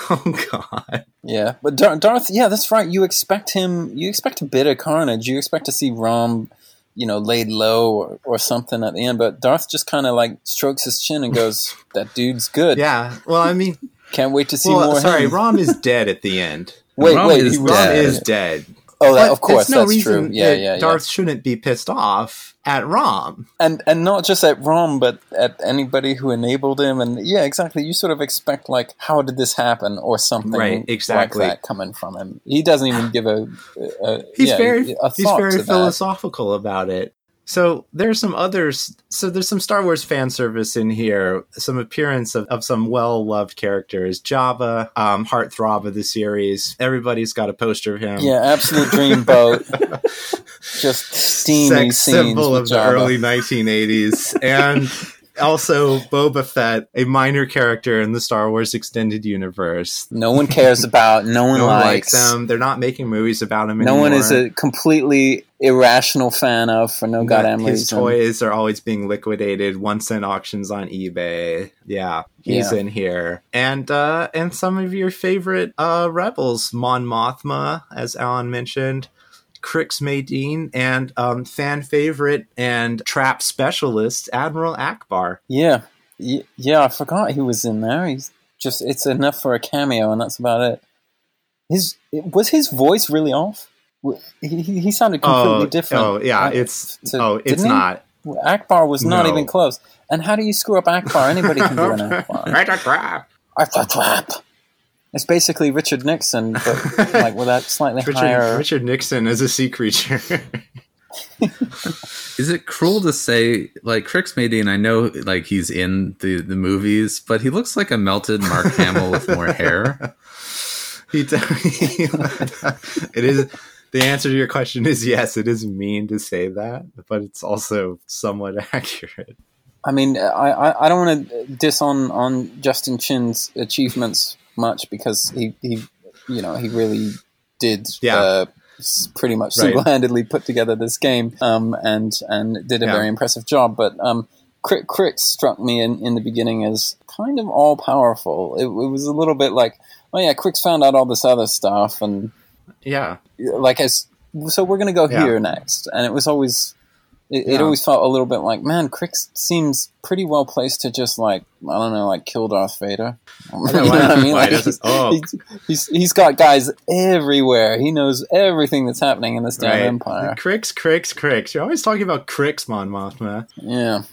oh God! yeah, but Dar- Darth, yeah, that's right. You expect him. You expect a bit of carnage. You expect to see Rom, you know, laid low or, or something at the end. But Darth just kind of like strokes his chin and goes, "That dude's good. Yeah. Well, I mean, Can't wait to see well, more." sorry, him. Rom is dead at the end. Wait, Rom wait, is he Rom dead. is dead. Oh, that, of course, there's no that's reason true. Yeah, that yeah, yeah. Darth shouldn't be pissed off at Rom. and and not just at Rom, but at anybody who enabled him. And yeah, exactly. You sort of expect like, how did this happen, or something Right, like exactly. that coming from him. He doesn't even give a. a He's yeah, very a he's very to that. philosophical about it. So there's some others. So there's some Star Wars fan service in here. Some appearance of, of some well loved characters. Jabba, um, heartthrob of the series. Everybody's got a poster of him. Yeah, absolute dreamboat. Just steamy sex scenes symbol of the early 1980s, and also Boba Fett, a minor character in the Star Wars extended universe. No one cares about. No one No one likes. likes him. They're not making movies about him no anymore. one is a completely irrational fan of for no goddamn His reason. toys are always being liquidated, one cent auctions on eBay. Yeah, he's Yeah. in here, and uh, and some of your favorite uh, rebels, Mon Mothma, as Alan mentioned. Crix Madine and um, fan favorite and trap specialist Admiral Ackbar. Yeah, Y- yeah. I forgot he was in there. He's just it's enough for a cameo, and that's about it. His was his voice really off. He, he, sounded completely oh, different. Oh yeah, uh, it's to- oh it's he? not. Ackbar was not No. even close. And how do you screw up Ackbar? Anybody can do an Ackbar. Right, right, right. Ackbar trap. It's basically Richard Nixon, but like with that slightly Richard, higher. Richard Nixon as a sea creature. Is it cruel to say like Crix Madine? I know like he's in the the movies, but he looks like a melted Mark Hamill with more hair. he, d- it is the answer to your question is yes. It is mean to say that, but it's also somewhat accurate. I mean, I, I, I don't want to diss on, on Justin Chin's achievements much because he, he you know, he really did Yeah. uh, pretty much Right. single handedly put together this game um, and and did a Yeah. very impressive job. But um, Crit, Crit struck me in, in the beginning as kind of all powerful. It, it was a little bit like, oh yeah, Crix found out all this other stuff and Yeah, like as so we're gonna go Yeah. here next and it was always it, Yeah. it always felt a little bit like, man, Crix seems pretty well placed to just like I don't know, like kill Darth Vader. you know why- I mean? Like, oh. he's he's got guys everywhere. He knows everything that's happening in this damn Right. empire. Crix, Crix, Crix. You're always talking about Crix, Mon Mothma. Yeah.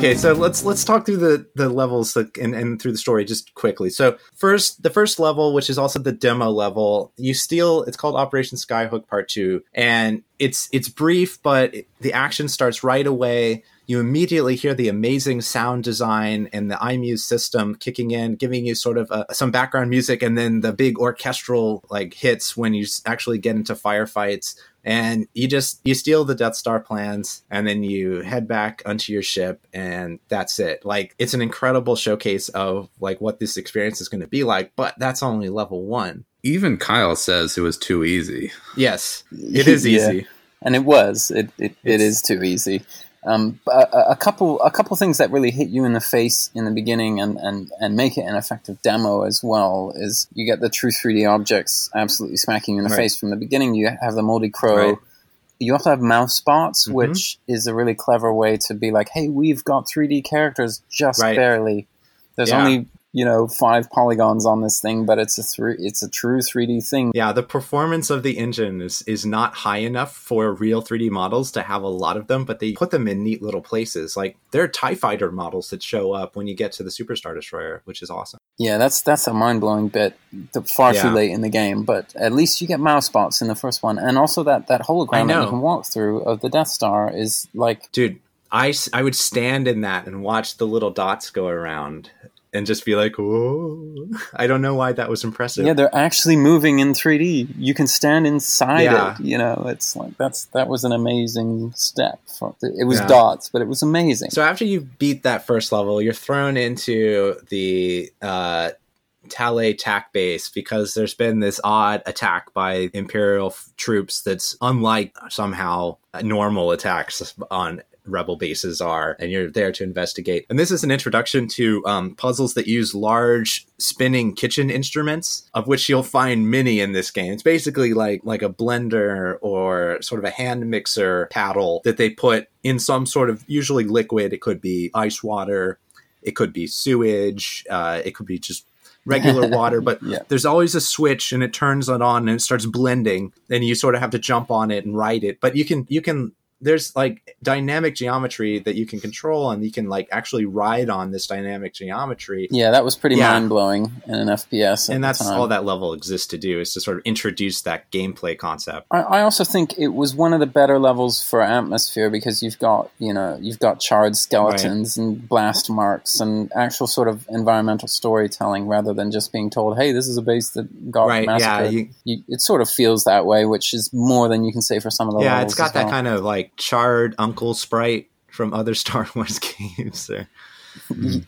Okay, so let's let's talk through the the levels that, and and through the story just quickly. So first, the first level, which is also the demo level, you steal. It's called Operation Skyhook Part Two, and it's it's brief, but it- the action starts right away. You immediately hear the amazing sound design and the iMUSE system kicking in, giving you sort of uh some background music, and then the big orchestral like hits when you actually get into firefights and you just you steal the death star plans and then you head back onto your ship and that's it. Like it's an incredible showcase of like what this experience is going to be like but that's only level one. Even Kyle says it was too easy. yes. It is Yeah. easy. And it was. It it, it It's- too easy um, a, a couple a couple things that really hit you in the face in the beginning and, and, and make it an effective demo as well is you get the true 3D objects absolutely smacking you in the Right. face from the beginning. You have the moldy crow. Right. You also have mouse bots, Mhm. which is a really clever way to be like, hey, we've got 3D characters just Right. barely. There's Yeah. only you know five polygons on this thing, but it's a three it's a true 3D thing. yeah the performance of the engine is is not high enough for real 3d models to have a lot of them but they put them in neat little places. Like there are tie fighter models that show up when you get to the superstar destroyer which is awesome. Yeah, that's that's a mind blowing bit. Far too late in the game, but at least you get mouse bots in the first one, and also that that hologram that you can walk through of the Death Star is like dude I, I would stand in that and watch the little dots go around and just be like whoa i don't know why that was impressive yeah, they're actually moving in 3D. You can stand inside Yeah. it. You know, it's like that's that was an amazing step. For, it was Yeah. dots, but it was amazing. so after you beat that first level you're thrown into the uh Talay Tak base because there's been this odd attack by Imperial f- troops that's unlike somehow normal attacks on rebel bases are, and you're there to investigate. And this is an introduction to um, puzzles that use large spinning kitchen instruments, of which you'll find many in this game. It's basically like like a blender or sort of a hand mixer paddle that they put in some sort of usually liquid. It could be ice water, it could be sewage, uh, it could be just regular water, but Yeah. there's always a switch and it turns it on and it starts blending. and you sort of have to jump on it and ride it. But you can you can there's like dynamic geometry that you can control and you can like actually ride on this dynamic geometry. Yeah, that was pretty Yeah. mind blowing in an FPS. And that's all that level exists to do is to sort of introduce that gameplay concept. I, I also think it was one of the better levels for atmosphere because you've got you know you've got charred skeletons and blast marks and actual sort of environmental storytelling rather than just being told, "Hey, this is a base that got Right, yeah, you- You- it sort of feels that way, which is more than you can say for some of the yeah, levels. it's got that well. kind of like charred uncle sprite from other Star Wars games. There.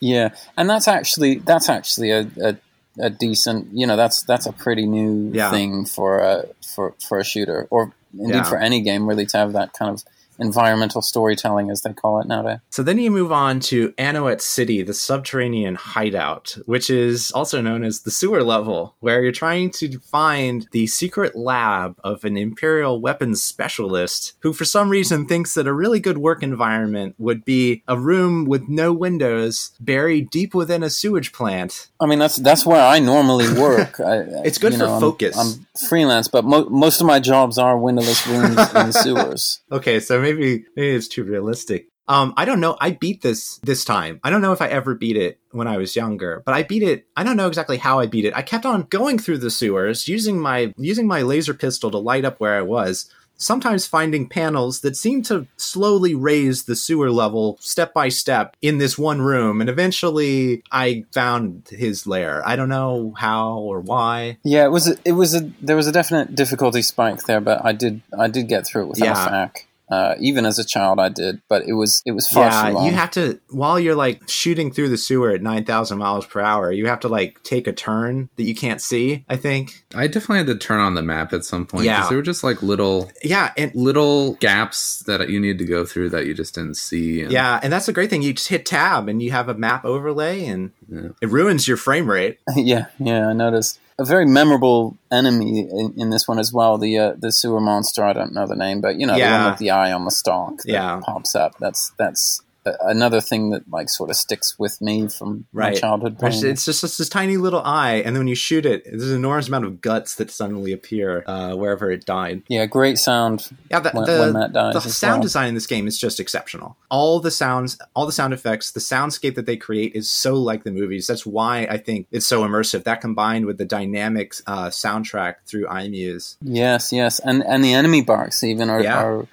Yeah, and that's actually that's actually a, a, a decent you know that's that's a pretty new Yeah. thing for a for for a shooter or indeed Yeah. for any game really to have that kind of environmental storytelling as they call it nowadays. So then you move on to Anoat City, the subterranean hideout, which is also known as the sewer level, where you're trying to find the secret lab of an Imperial weapons specialist who, for some reason, thinks that a really good work environment would be a room with no windows buried deep within a sewage plant. I mean, that's that's where I normally work. I, It's good for I'm- focus. I'm, freelance, but mo- most of my jobs are windowless rooms in the sewers. Okay, so maybe maybe it's too realistic. Um, I don't know. I beat this this time. I don't know if I ever beat it when I was younger, but I beat it. I don't know exactly how I beat it. I kept on going through the sewers using my using my laser pistol to light up where I was. Sometimes finding panels that seemed to slowly raise the sewer level step by step in this one room, and eventually I found his lair. I don't know how or why. Yeah, it was a, it was a there was a definite difficulty spike there, but I did I did get through it without Yeah. a fac. Uh, even as a child, I did, but it was it was far yeah, too long. you have to while you're like shooting through the sewer at nine thousand miles per hour. You have to like take a turn that you can't see. I think. I definitely had to turn on the map at some point. Yeah. there were just like little Yeah, and little gaps that you need to go through that you just didn't see. And yeah, and that's the great thing. You just hit tab and you have a map overlay, and Yeah. it ruins your frame rate. yeah, yeah, I noticed a very memorable enemy in, in this one as well. The uh, the sewer monster. I don't know the name, but you know the one with the eye on the stalk that Yeah. pops up. That's that's another thing that like sort of sticks with me from my childhood. Playing. It's just, just this tiny little eye, and then when you shoot it, there's an enormous amount of guts that suddenly appear uh, wherever it died. Yeah, great sound. Yeah, the, When- the, when that dies the sound well. design in this game is just exceptional. All the sounds, all the sound effects, the soundscape that they create is so like the movies. That's why I think it's so immersive. That combined with the dynamic uh, soundtrack through iMUSE. Yes, yes, and and the enemy barks even are Yeah. are,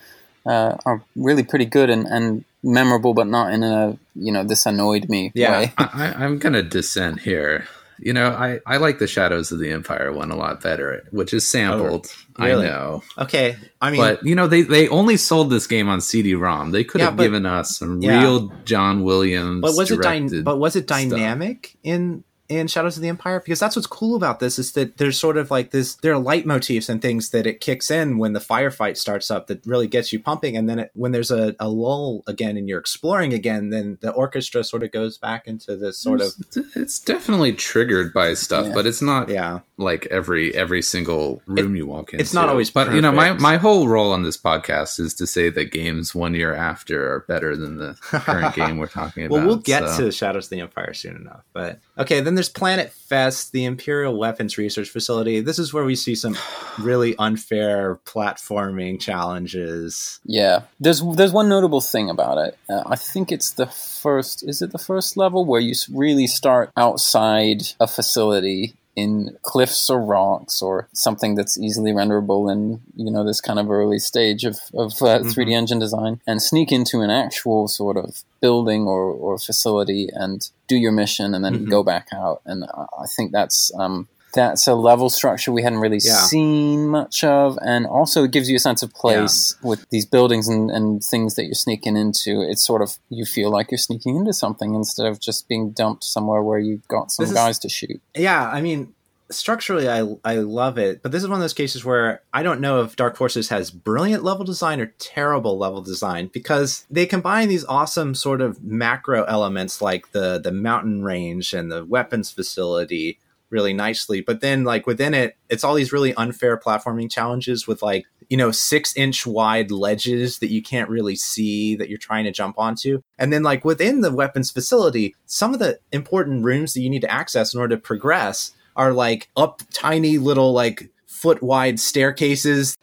uh, are really pretty good and, and memorable, but not in a you know this annoyed me Yeah. way. I, I, I'm gonna dissent here. You know, I, I like the Shadows of the Empire one a lot better, which is sampled. Oh, really? I know, Okay, I mean, but you know they they only sold this game on CD-ROM. They could Yeah, have but- given us some Yeah. real John Williams. but was it dy- but was it stuff. dynamic in in Shadows of the Empire? Because that's what's cool about this is that there's sort of like this there are leitmotifs and things that it kicks in when the firefight starts up that really gets you pumping, and then it, when there's a, a lull again and you're exploring again, then the orchestra sort of goes back into this sort of It's, definitely triggered by stuff, Yeah. but it's not yeah like every every single room you walk into. it's not always But you know, my my whole role on this podcast is to say that games one year after are better than the current game we're talking about. Well, we'll get so- to Shadows of the Empire soon enough. But okay, then there's Planet Fest, the Imperial Weapons Research Facility. This is where we see some really unfair platforming challenges. Yeah, there's there's one notable thing about it. Uh, I think it's the first. Is it the first level where you really start outside a facility in cliffs or rocks or something that's easily renderable in you know this kind of early stage of of uh, 3D engine design and sneak into an actual sort of building or or facility and do your mission and then Mhm. go back out. And I I think that's. Um, that's a level structure we hadn't really Yeah. seen much of, and also it gives you a sense of place with these buildings and, and things that you're sneaking into. It's sort of you feel like you're sneaking into something instead of just being dumped somewhere where you've got some This is- guys to shoot. Yeah, I mean, structurally, I I love it, but this is one of those cases where I don't know if Dark Forces has brilliant level design or terrible level design because they combine these awesome sort of macro elements like the the mountain range and the weapons facility really nicely but then like within it it's all these really unfair platforming challenges with like you know six inch wide ledges that you can't really see that you're trying to jump onto. And then like within the weapons facility some of the important rooms that you need to access in order to progress are like up tiny little like foot wide staircases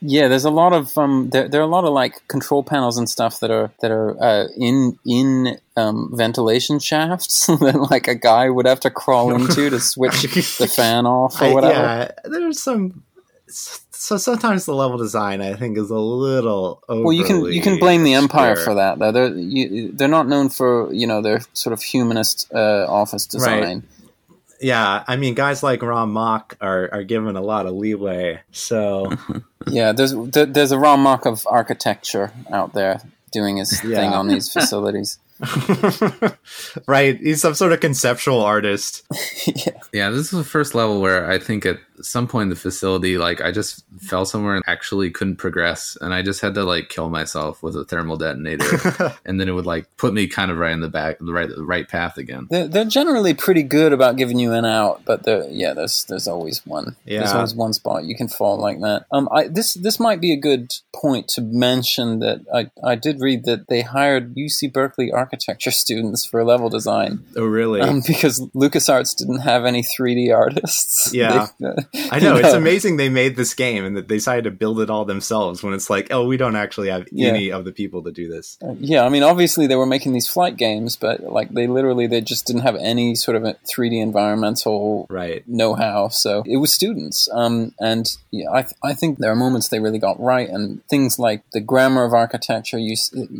Yeah, there's a lot of um, there, there are a lot of like control panels and stuff that are that are uh, in in um, ventilation shafts that like a guy would have to crawl into to switch the fan off or I- whatever. yeah there's some so sometimes the level design i think is a little over. Well, you can you can blame the Empire square. for that. Though they're you, they're not known for you know their sort of humanist uh, office design. Yeah i mean guys like Rom Mohc are are given a lot of leeway so Yeah, there's there's a raw mock of architecture out there doing his thing on these facilities. right he's some sort of conceptual artist yeah. Yeah, this is the first level where I think at some point in the facility, like I just fell somewhere and actually couldn't progress, and I just had to like kill myself with a thermal detonator, and then it would like put me kind of right in the back, the right, the right path again. They're, they're generally pretty good about giving you an out, but yeah, there's there's always one. There's always one spot you can fall like that. Um, I this this might be a good point to mention that I I did read that they hired UC Berkeley architecture students for level design, oh really um, because LucasArts didn't have any 3D artists. Yeah. They- uh, I know it's amazing they made this game and that they decided to build it all themselves when it's like, oh, we don't actually have Yeah. any of the people to do this. Uh, yeah, I mean, obviously they were making these flight games, but like they literally they just didn't have any sort of 3D environmental Right. know-how. So it was students, um, and yeah, I th- I think there are moments they really got right, and things like the grammar of architecture. You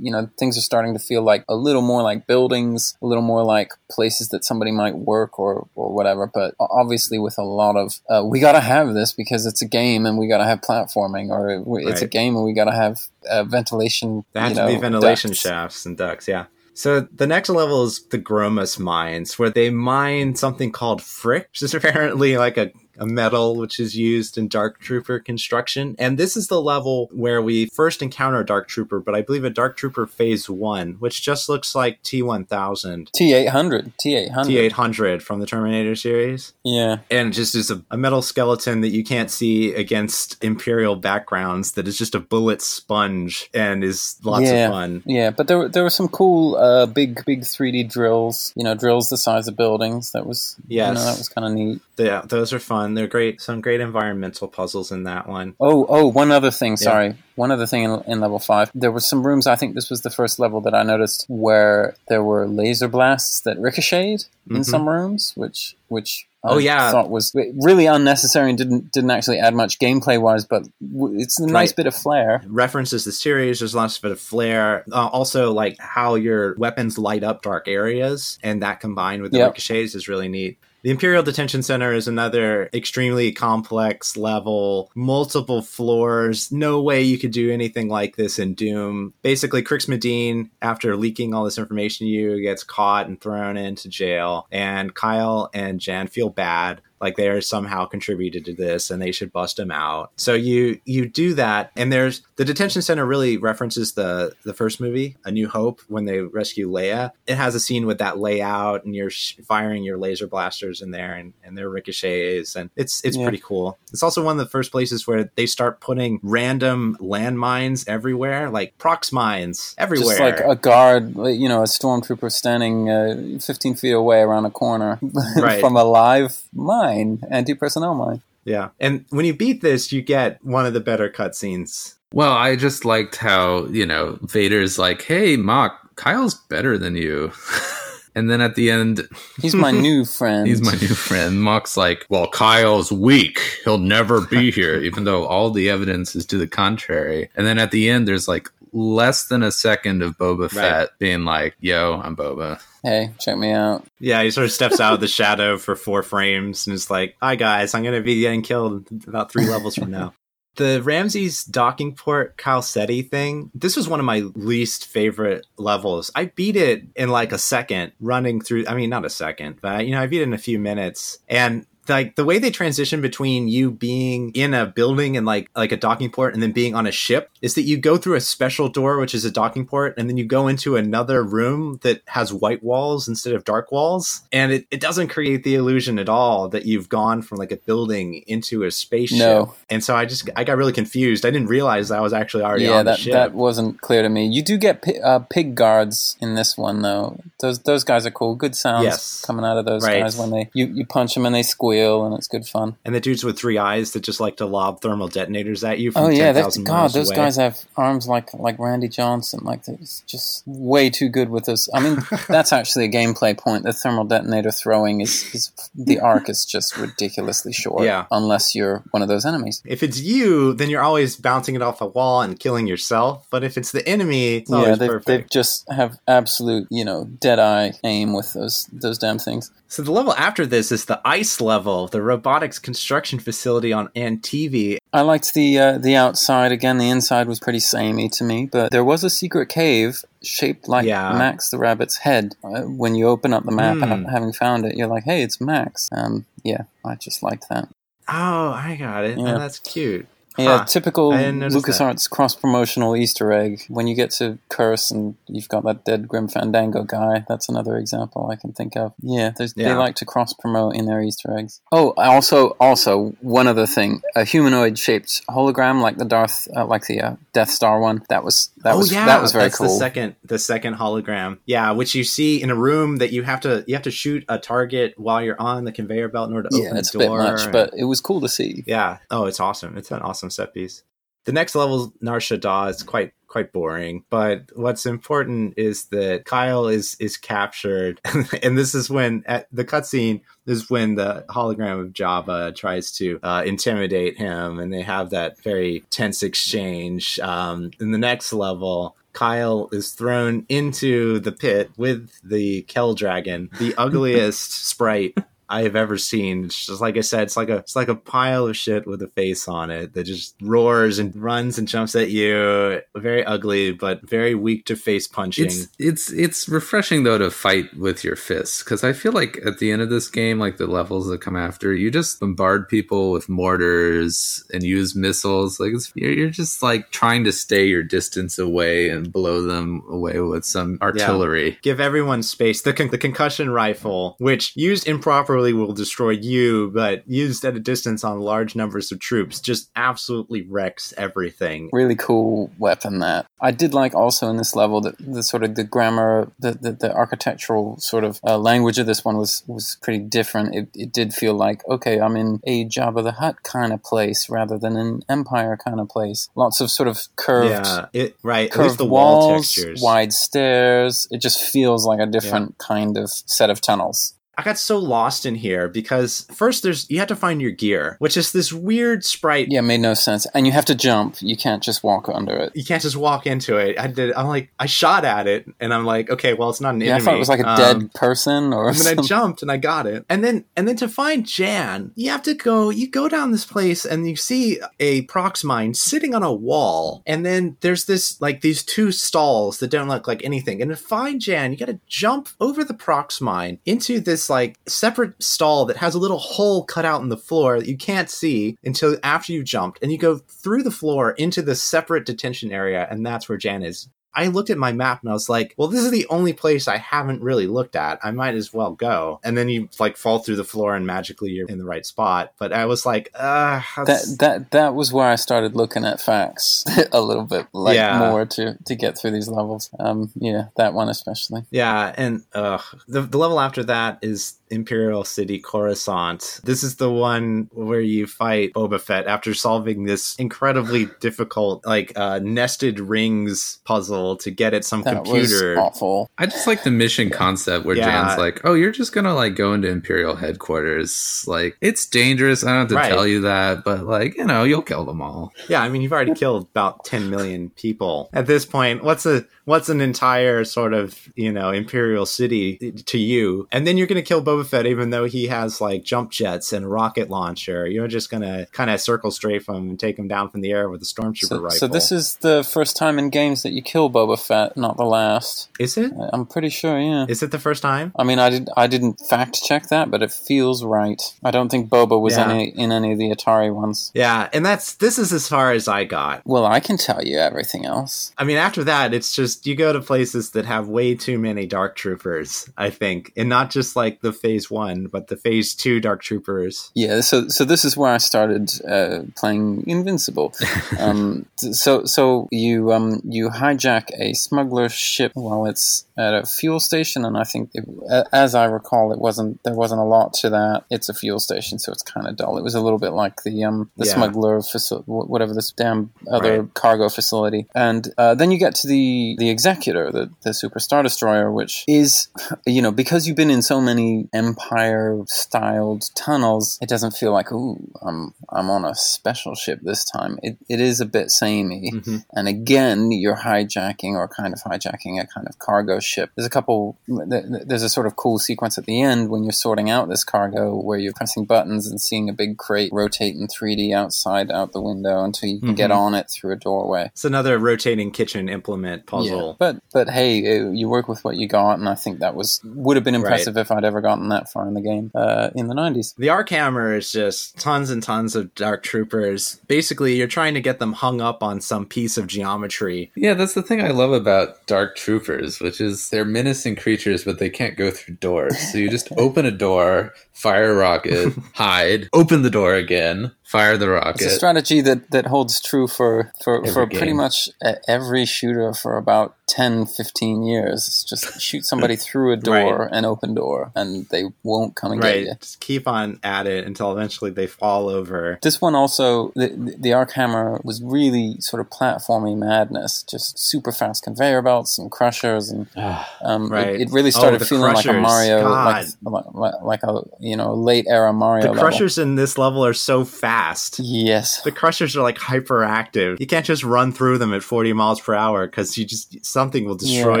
you know things are starting to feel like a little more like buildings, a little more like places that somebody might work or or whatever. But obviously with a lot of uh, we got to have this because it's a game and we got to have platforming, or it's a game and we got to have uh, ventilation. There had you to be ventilation ducts. shafts and ducts, yeah. So the next level is the Gromas mines, where they mine something called phrik, which is apparently like a, a metal which is used in Dark Trooper construction. And this is the level where we first encounter Dark Trooper, but I believe a Dark Trooper Phase 1, which just looks like T1000, T800, T800. T800 from the Terminator series. Yeah, And just is a, a metal skeleton that you can't see against Imperial backgrounds that is just a bullet sponge and is lots Yeah. of fun. yeah, but there were there were some cool uh, big big 3D drills. You know, drills the size of buildings. That was you know, that was kind of neat. Yeah, those are fun. They're great. Some great environmental puzzles in that one. Oh, oh, one other thing. Sorry, one other thing in, in level five. There were some rooms. I think this was the first level that I noticed where there were laser blasts that ricocheted in Mhm. some rooms, which which I Oh, yeah. thought was really unnecessary and didn't didn't actually add much gameplay wise. But it's a nice Right. bit of flair. References the series. There's lots of bit of flair. Uh, also, like how your weapons light up dark areas, and that combined with the Yep. ricochets is really neat. The Imperial Detention Center is another extremely complex level, multiple floors. No way you could do anything like this in Doom. Basically, Crix Madine, after leaking all this information to you, gets caught and thrown into jail. And Kyle and Jan feel bad like they are somehow contributed to this and they should bust him out. So you you do that and there's the detention center really references the the first movie a new hope when they rescue leia. It has a scene with that layout and you're sh- firing your laser blasters in there and and their ricochets and it's it's Yeah. pretty cool. It's also one of the first places where they start putting random landmines everywhere like prox mines everywhere. Just like a guard, you know, a stormtrooper standing uh, 15 feet away around a corner Right. from a live mine, anti-personnel mine. yeah and when you beat this you get one of the better cutscenes Well, I just liked how, you know, Vader's like, hey, Mohc, Kyle's better than you. and then at the end, He's my new friend. he's my new friend. Mohc's like, well, Kyle's weak. He'll never be here, even though all the evidence is to the contrary. And then at the end, there's like less than a second of Boba Fett being like, yo, I'm Boba. Hey, check me out. Yeah, he sort of steps out of the shadow for four frames and is like, "Hi guys, I'm going to be getting killed about three levels from now." The Ramses docking port Calcetti thing, this was one of my least favorite levels. I beat it in like a second running through, I mean, not a second, but you know, I beat it in a few minutes. And like the way they transition between you being in a building and like like a docking port and then being on a ship is that you go through a special door which is a docking port and then you go into another room that has white walls instead of dark walls and it, it doesn't create the illusion at all that you've gone from like a building into a spaceship No. and so i just i got really confused i didn't realize i was actually already yeah, on the that ship that wasn't clear to me. You do get pi- uh, pig guards in this one though. Those those guys are cool. Good sounds Yes. coming out of those Right. guys when they you, you punch them and they squeal and it's good fun. and the dudes with three eyes that just like to lob thermal detonators at you from Oh yeah, that's 10,000 God. Those away. guys have arms like like Randy Johnson. Like it's just way too good with this. I mean, that's actually a gameplay point. The thermal detonator throwing is, is the arc is just ridiculously short. Yeah. unless you're one of those enemies. if it's you, then you're always bouncing it off a wall and killing yourself. But if it's the enemy, it's yeah, they they just have absolute you know dead eye aim with those those damn things. So the level after this is the ice level, the robotics construction facility on Anteevy. I liked the uh, the outside again. The inside was pretty samey to me, but there was a secret cave shaped like Yeah. Max the rabbit's head. Uh, when you open up the map and having found it, you're like, "Hey, it's Max." Um, yeah, I just liked that. Oh, I got it. Yeah. Oh, that's cute. Yeah, Huh. typical LucasArts cross promotional Easter egg. When you get to Curse and you've got that dead Grim Fandango guy, that's another example I can think of. Yeah, there's, they like to cross promote in their Easter eggs. Oh, also, also one other thing: a humanoid shaped hologram like the Darth, uh, like the uh, Death Star one. That was that oh was yeah, that was very that's cool. the second, the second hologram. Yeah, which you see in a room that you have to you have to shoot a target while you're on the conveyor belt in order to yeah, open it's a the bit door. much, and- but it was cool to see. Yeah. Oh, it's awesome. It's an awesome set piece. The next level, Nar Shaddaa, is quite quite boring. But what's important is that Kyle is is captured, and this is when at the cutscene is when the hologram of Jabba tries to uh, intimidate him, and they have that very tense exchange. Um, in the next level. Kyle is thrown into the pit with the Kell Dragon, the ugliest sprite I have ever seen. It's just like I said, it's like a it's like a pile of shit with a face on it that just roars and runs and jumps at you. Very ugly, but very weak to face punching. It's it's it's refreshing though to fight with your fists because I feel like at the end of this game, like the levels that come after, you just bombard people with mortars and use missiles. Like it's, you're, you're just like trying to stay your distance away and blow them away with some artillery. Give everyone space. The con- the concussion rifle, which used improperly will destroy you, but used at a distance on large numbers of troops, just absolutely wrecks everything. Really cool weapon that. I did like also in this level that the sort of the grammar, the the, the architectural sort of uh, language of this one was was pretty different. It, it did feel like okay, I'm in a Jabba the Hutt kind of place rather than an Empire kind of place. Lots of sort of curved. Yeah, it right. Curved the wall walls, textures. wide stairs. It just feels like a different kind of set of tunnels. I got so lost in here because first there's you have to find your gear, which is this weird sprite. Yeah, made no sense. And you have to jump. You can't just walk under it. You can't just walk into it. I did. I'm like, I shot at it, and I'm like, okay, well, it's not an Yeah, I thought it was like a Um, dead person or And then I jumped and I got it. And then and then to find Jan, you have to go you go down this place and you see a prox mine sitting on a wall. And then there's this like these two stalls that don't look like anything. And to find Jan, you gotta jump over the prox mine into this like separate stall that has a little hole cut out in the floor that you can't see until after you jumped. And you go through the floor into the separate detention area, and that's where Jan is. I looked at my map and I was like, well, this is the only place I haven't really looked at. I might as well go. And then you like fall through the floor and magically you're in the right spot. But I was like, uh, that that that was where I started looking at facts a little bit like Yeah. more to to get through these levels. Um, yeah, that one especially. yeah. And uh, the, the level after that is Imperial City Coruscant. This is the one where you fight Boba Fett after solving this incredibly difficult, like, uh, nested rings puzzle to get at some That computer. was awful. I just like the mission concept where Yeah. Jan's like, "Oh, you're just gonna like go into Imperial headquarters. Like, it's dangerous. I don't have to Right. tell you that, but like, you know, you'll kill them all." Yeah, I mean you've already killed about 10 million people. At this point, what's a what's an entire sort of, you know, imperial city to you? And then you're going to kill Boba Fett even though he has like jump jets and a rocket launcher. You're just going to kind of circle strafe him and take him down from the air with a stormtrooper So, rifle. so this is the first time in games that you kill Boba Fett, not the last. Is it? Uh, I'm pretty sure. Yeah. Is it the first time? I mean, I did. I didn't fact check that, but it feels right. I don't think Boba was Yeah. any in any of the Atari ones. Yeah, and that's this is as far as I got. Well, I can tell you everything else. I mean, after that, it's just you go to places that have way too many dark troopers, I think. And not just like the phase one, but the phase two dark troopers. Yeah, so so this is where I started uh, playing Invincible. Um, so so you um, you hijack a smuggler ship while it's at a fuel station, and I think, it, as I recall, it wasn't there wasn't a lot to that. It's a fuel station, so it's kind of dull. It was a little bit like the um, the Yeah. smuggler facility, whatever this damn other Right. cargo facility, and uh, then you get to the the Executor, the the Super Star Destroyer, which is you know because you've been in so many Empire styled tunnels, it doesn't feel like ooh I'm I'm on a special ship this time. It it is a bit samey, Mhm. and again you're hijacking or kind of hijacking a kind of cargo ship. There's a couple. th- th- There's a sort of cool sequence at the end when you're sorting out this cargo where you're pressing buttons and seeing a big crate rotate in 3D outside out the window until you can get Mhm. on it through a doorway. It's another rotating kitchen implement puzzle. Yeah. But but hey, uh, you work with what you got, and I think that was would have been impressive if I'd ever gotten that far in the game uh, in the '90s. The Arc Hammer is just tons and tons of dark troopers. Basically, you're trying to get them hung up on some piece of geometry. Yeah, that's the thing I love about Dark Troopers, which is they're menacing creatures, but they can't go through doors. So you just open a door, fire a rocket, hide, open the door again, fire the rocket. It's a strategy that, that holds true for, for, Every for pretty much uh, every shooter for about 10, 15 years. It's just shoot somebody through a door, an open door, and they won't come and get you. Just keep on at it until eventually they fall over. This one also, the, the the Arc Hammer was really sort of platformy madness, just super fast conveyor belts and crushers, and um, Right. it, it really Oh, started the feeling like a. Mario, like, like like a you know late era Mario. The level. crushers in this level are so fast fast. Yes. The crushers are like hyperactive. You can't just run through them at 40 miles per hour because you just something will Yeah, destroy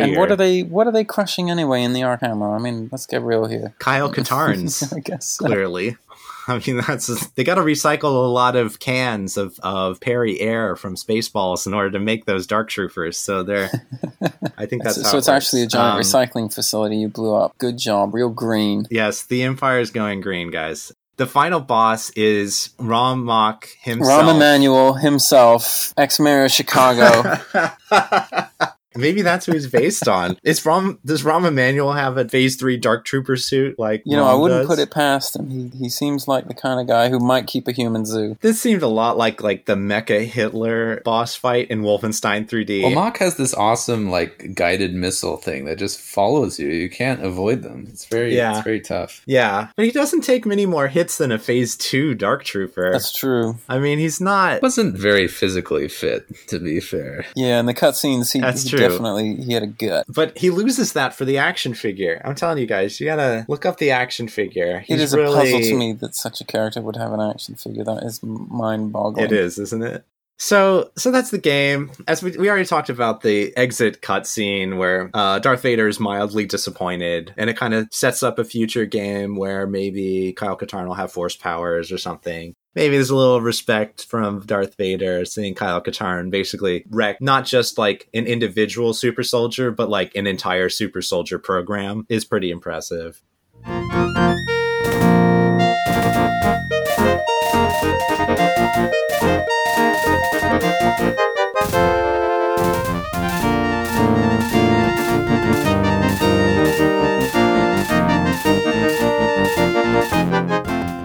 and you. what are they? What are they crushing anyway in the Arc Hammer? I mean, let's get real here. Kyle Katarns, I guess. clearly. I mean, that's they got to recycle a lot of cans of, of Perri-Air from Spaceballs in order to make those Dark Troopers. So they're, I think that's so so it's actually a giant Um, recycling facility you blew up. Good job, real green. Yes, the Empire is going green, guys. The final boss is Rom Mohc himself. Rahm Emanuel himself, ex-mayor of Chicago. Maybe that's who he's based on. Is Rom does Rom Emanuel have a Phase Three Dark Trooper suit like You know, I wouldn't does? put it past him. He he seems like the kind of guy who might keep a human zoo. This seemed a lot like like the Mecha Hitler boss fight in Wolfenstein 3D. Well, Mohc has this awesome like guided missile thing that just follows you. You can't avoid them. It's very Yeah. it's very tough. yeah, but he doesn't take many more hits than a Phase Two Dark Trooper. That's true. I mean, he's not. Wasn't very physically fit, to be fair. Yeah, in the cutscenes, he, That's he true. Definitely he had a gut. But he loses that for the action figure. I'm telling you guys, you gotta look up the action figure. It He's is really, a puzzle to me that such a character would have an action figure. That is mind-boggling. It is, isn't it? So, so that's the game. As we, we already talked about the exit cutscene where uh, Darth Vader is mildly disappointed, and it kind of sets up a future game where maybe Kyle Katarn will have force powers or something. Maybe there's a little respect from Darth Vader seeing Kyle Katarn basically wreck not just like an individual super soldier, but like an entire super soldier program is pretty impressive.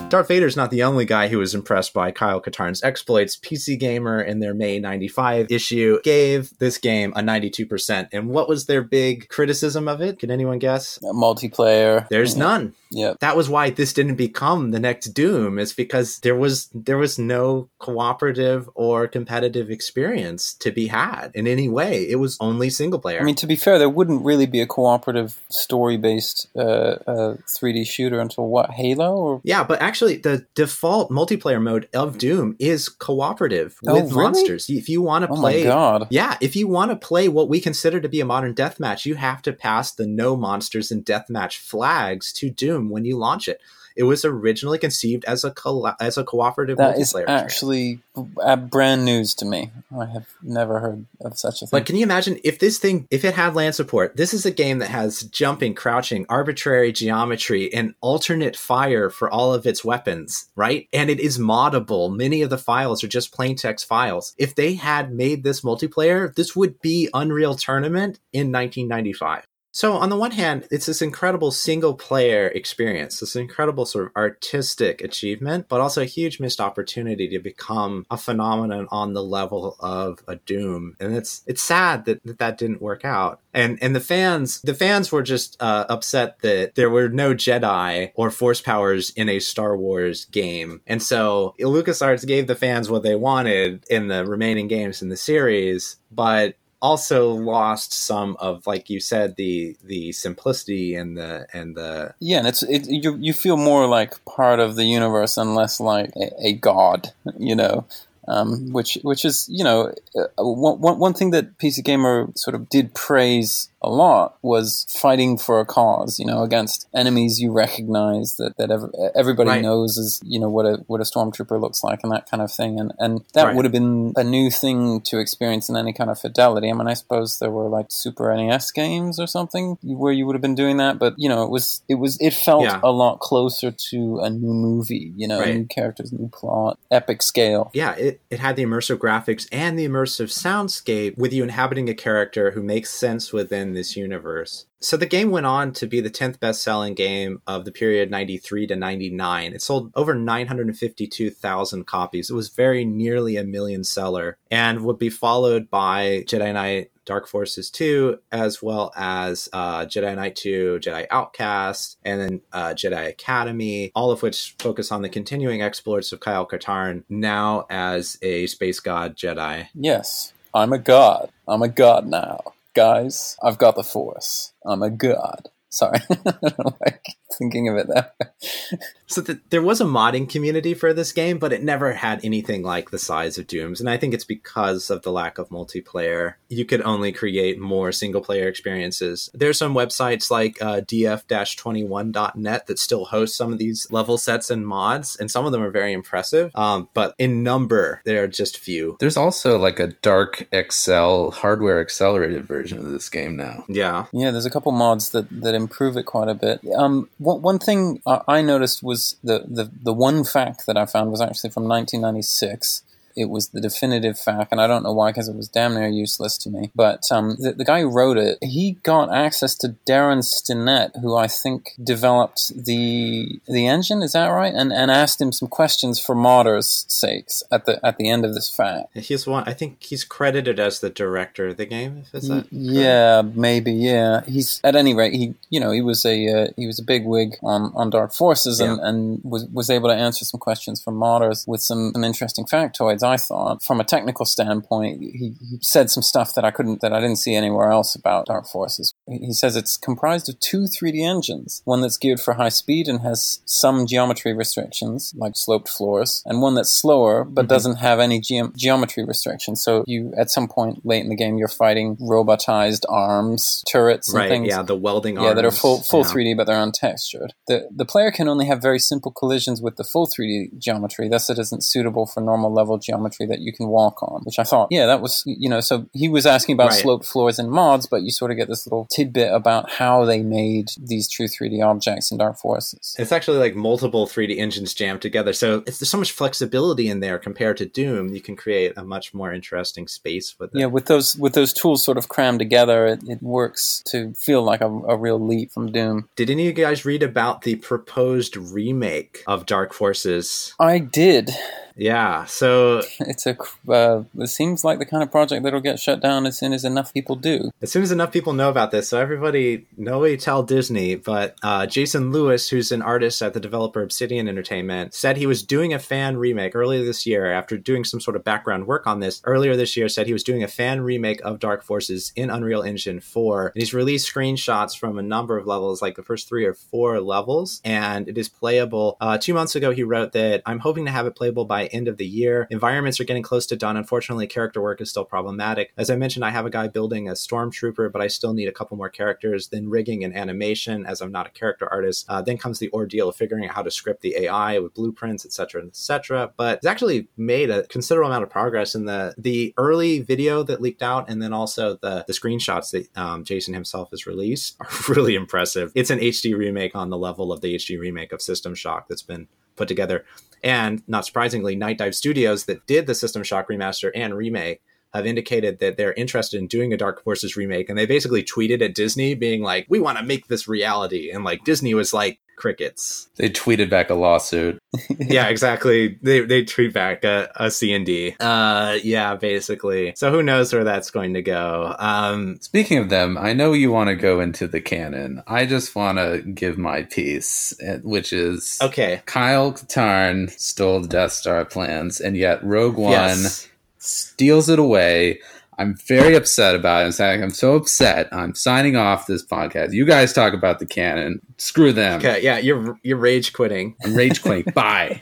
Darth Vader's not the only guy who was impressed by Kyle Katarn's exploits. PC Gamer, in their May 95 issue, gave this game a 92%. And what was their big criticism of it? Can anyone guess? Multiplayer. There's mm-hmm. none. Yep. That was why this didn't become the next Doom, is because there was there was no cooperative or competitive experience to be had in any way. It was only single player. I mean, to be fair, there wouldn't really be a cooperative story-based uh, uh, 3D shooter until what Halo or Yeah, but actually, the default multiplayer mode of Doom is cooperative Oh, with really? monsters. If you want to oh play, my god, yeah, if you want to play what we consider to be a modern deathmatch, you have to pass the no monsters and deathmatch flags to Doom when you launch it. It was originally conceived as a as a cooperative that multiplayer. is experience. actually uh, brand news to me. I have never heard of such a thing. But can you imagine if this thing, if it had LAN support? This is a game that has jumping, crouching, arbitrary geometry, and alternate fire for all of its weapons, right? And it is moddable. Many of the files are just plain text files. If they had made this multiplayer, this would be Unreal Tournament in 1995. So, on the one hand, it's this incredible single player experience, this incredible sort of artistic achievement, but also a huge missed opportunity to become a phenomenon on the level of a Doom. And it's it's sad that that, that didn't work out. And and the fans the fans were just uh, upset that there were no Jedi or Force powers in a Star Wars game. And so LucasArts gave the fans what they wanted in the remaining games in the series, but also lost some of like you said the the simplicity and the and the yeah, and it's it, you you feel more like part of the universe and less like a, a god, you know. Um, which which is you know uh, one, one one thing that PC Gamer sort of did praise a lot was fighting for a cause, you know, against enemies you recognize that that ev- everybody Right. knows is you know what a what a stormtrooper looks like and that kind of thing, and and that Right. would have been a new thing to experience in any kind of fidelity. I mean, I suppose there were like Super NES games or something where you would have been doing that, but you know, it was it was it felt Yeah. a lot closer to a new movie, you know, Right. new characters, new plot, epic scale. yeah it, it had the immersive graphics and the immersive soundscape with you inhabiting a character who makes sense within this universe. So the game went on to be the 10th best-selling game of the period 93 to 99 it sold over 952000 copies. It was very nearly a million seller and would be followed by jedi knight Dark Forces 2, as well as uh, Jedi Knight 2, Jedi Outcast, and then uh, Jedi Academy, all of which focus on the continuing exploits of Kyle Katarn, now as a space god Jedi. Yes, I'm a god. I'm a god now, guys. I've got the Force. I'm a god. Sorry, like thinking of it that way. So th- there was a modding community for this game, but it never had anything like the size of Doom's, and I think it's because of the lack of multiplayer. You could only create more single player experiences. There's some websites like uh, df-21.net that still host some of these level sets and mods, and some of them are very impressive. Um, but in number, there are just few. There's also like a DarkXL hardware accelerated version of this game now. Yeah. Yeah, there's a couple mods that, that improve it quite a bit. Um, one, thing I I noticed was the, the, the one fact that I found was actually from 1996. It was the definitive fact, and I don't know why because it was damn near useless to me. But um, the, the guy who wrote it, he got access to Daron Stinnett, who I think developed the the engine. Is that right? And and asked him some questions for modders' sakes at the at the end of this fact. He's one. I think he's credited as the director of the game. Is that yeah, maybe. Yeah, he's at any rate. He, you know, he was a uh, he was a big wig on, on Dark Forces, and, Yeah. and was was able to answer some questions from modders with some, some interesting factoids. I thought, from a technical standpoint, he, he said some stuff that I couldn't that I didn't see anywhere else about Dark Forces. He says it's comprised of two 3D engines, one that's geared for high speed and has some geometry restrictions, like sloped floors, and one that's slower but mm-hmm. doesn't have any geom geometry restrictions. So you, at some point late in the game, you're fighting robotized arms, turrets, and right? things. Yeah, the welding. Arms. Yeah, that are full full yeah. 3D, but they're untextured. The the player can only have very simple collisions with the full 3D geometry. Thus, it isn't suitable for normal level geometry that you can walk on. Which I thought, yeah, that was you know. So he was asking about Right. sloped floors and mods, but you sort of get this little tidbit about how they made these true 3D objects in Dark Forces. It's actually like multiple 3D engines jammed together. So it's, there's so much flexibility in there compared to Doom. You can create a much more interesting space with it. Yeah, with those with those tools sort of crammed together, it, it works to feel like a, a real leap from Doom. Did any of you guys read about the proposed remake of Dark Forces? I did. Yeah. So It's a. Uh, it seems like the kind of project that'll get shut down as soon as enough people do. as soon as enough people know about this, so everybody, nobody tell Disney, but uh, Jason Lewis, who's an artist at the developer Obsidian Entertainment, said he was doing a fan remake earlier this year after doing some sort of background work on this. Earlier this year, said he was doing a fan remake of Dark Forces in Unreal Engine 4. And he's released screenshots from a number of levels, like the first three or four levels, and it is playable. Uh, two months ago, he wrote that I'm hoping to have it playable by end of the year. Environments are getting close to done. Unfortunately, character work is still problematic. As I mentioned, I have a guy building a stormtrooper, but I still need a couple more characters. Then rigging and animation, as I'm not a character artist. Uh, then comes the ordeal of figuring out how to script the AI with blueprints, etc., etc. But it's actually made a considerable amount of progress in the the early video that leaked out, and then also the the screenshots that um, Jason himself has released are really impressive. It's an HD remake on the level of the HD remake of System Shock that's been put together. And not surprisingly, Nightdive Studios that did the System Shock remaster and remake have indicated that they're interested in doing a Dark Forces remake. And they basically tweeted at Disney being like, we want to make this reality. And like Disney was like, crickets. They tweeted back a lawsuit. yeah, exactly. They, they tweet back a, a C&D. Uh, yeah, basically. So who knows where that's going to go. Um, Speaking of them, I know you want to go into the canon. I just want to give my piece, eh, which is okay. Kyle Katarn stole the Death Star plans, and yet Rogue One Yes. steals it away. I'm very upset about it. In fact, I'm so upset. I'm signing off this podcast. You guys talk about the canon. Screw them. Okay, yeah, you're you're rage quitting. I'm rage quitting. Bye.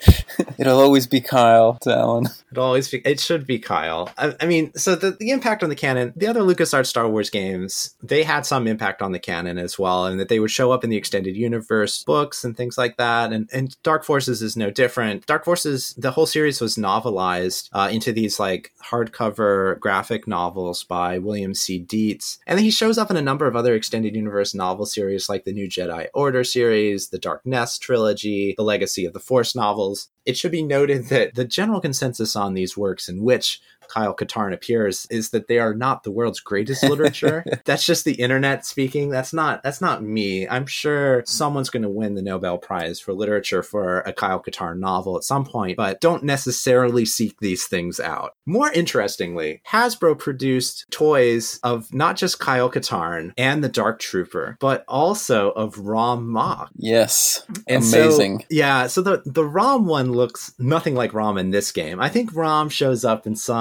It'll always be Kyle to Alan. It always be, it should be Kyle. I, I mean, so the, the impact on the canon, the other LucasArts Star Wars games, they had some impact on the canon as well, and that they would show up in the extended universe books and things like that. And and Dark Forces is no different. Dark Forces, the whole series was novelized uh, into these like hardcover graphic novels by William C. Dietz, and then he shows up in a number of other extended universe novel series like the New Jedi Order series, the Dark Nest trilogy, the Legacy of the Force novels. It should be noted that the general consensus on these works in which Kyle Katarn appears is that they are not the world's greatest literature. that's just the internet speaking. That's not that's not me. I'm sure someone's going to win the Nobel Prize for literature for a Kyle Katarn novel at some point, but don't necessarily seek these things out. More interestingly, Hasbro produced toys of not just Kyle Katarn and the Dark Trooper, but also of Rom Mohc. Yes, And so- amazing. yeah, so the the ROM one looks nothing like Rom in this game. I think Rom shows up in some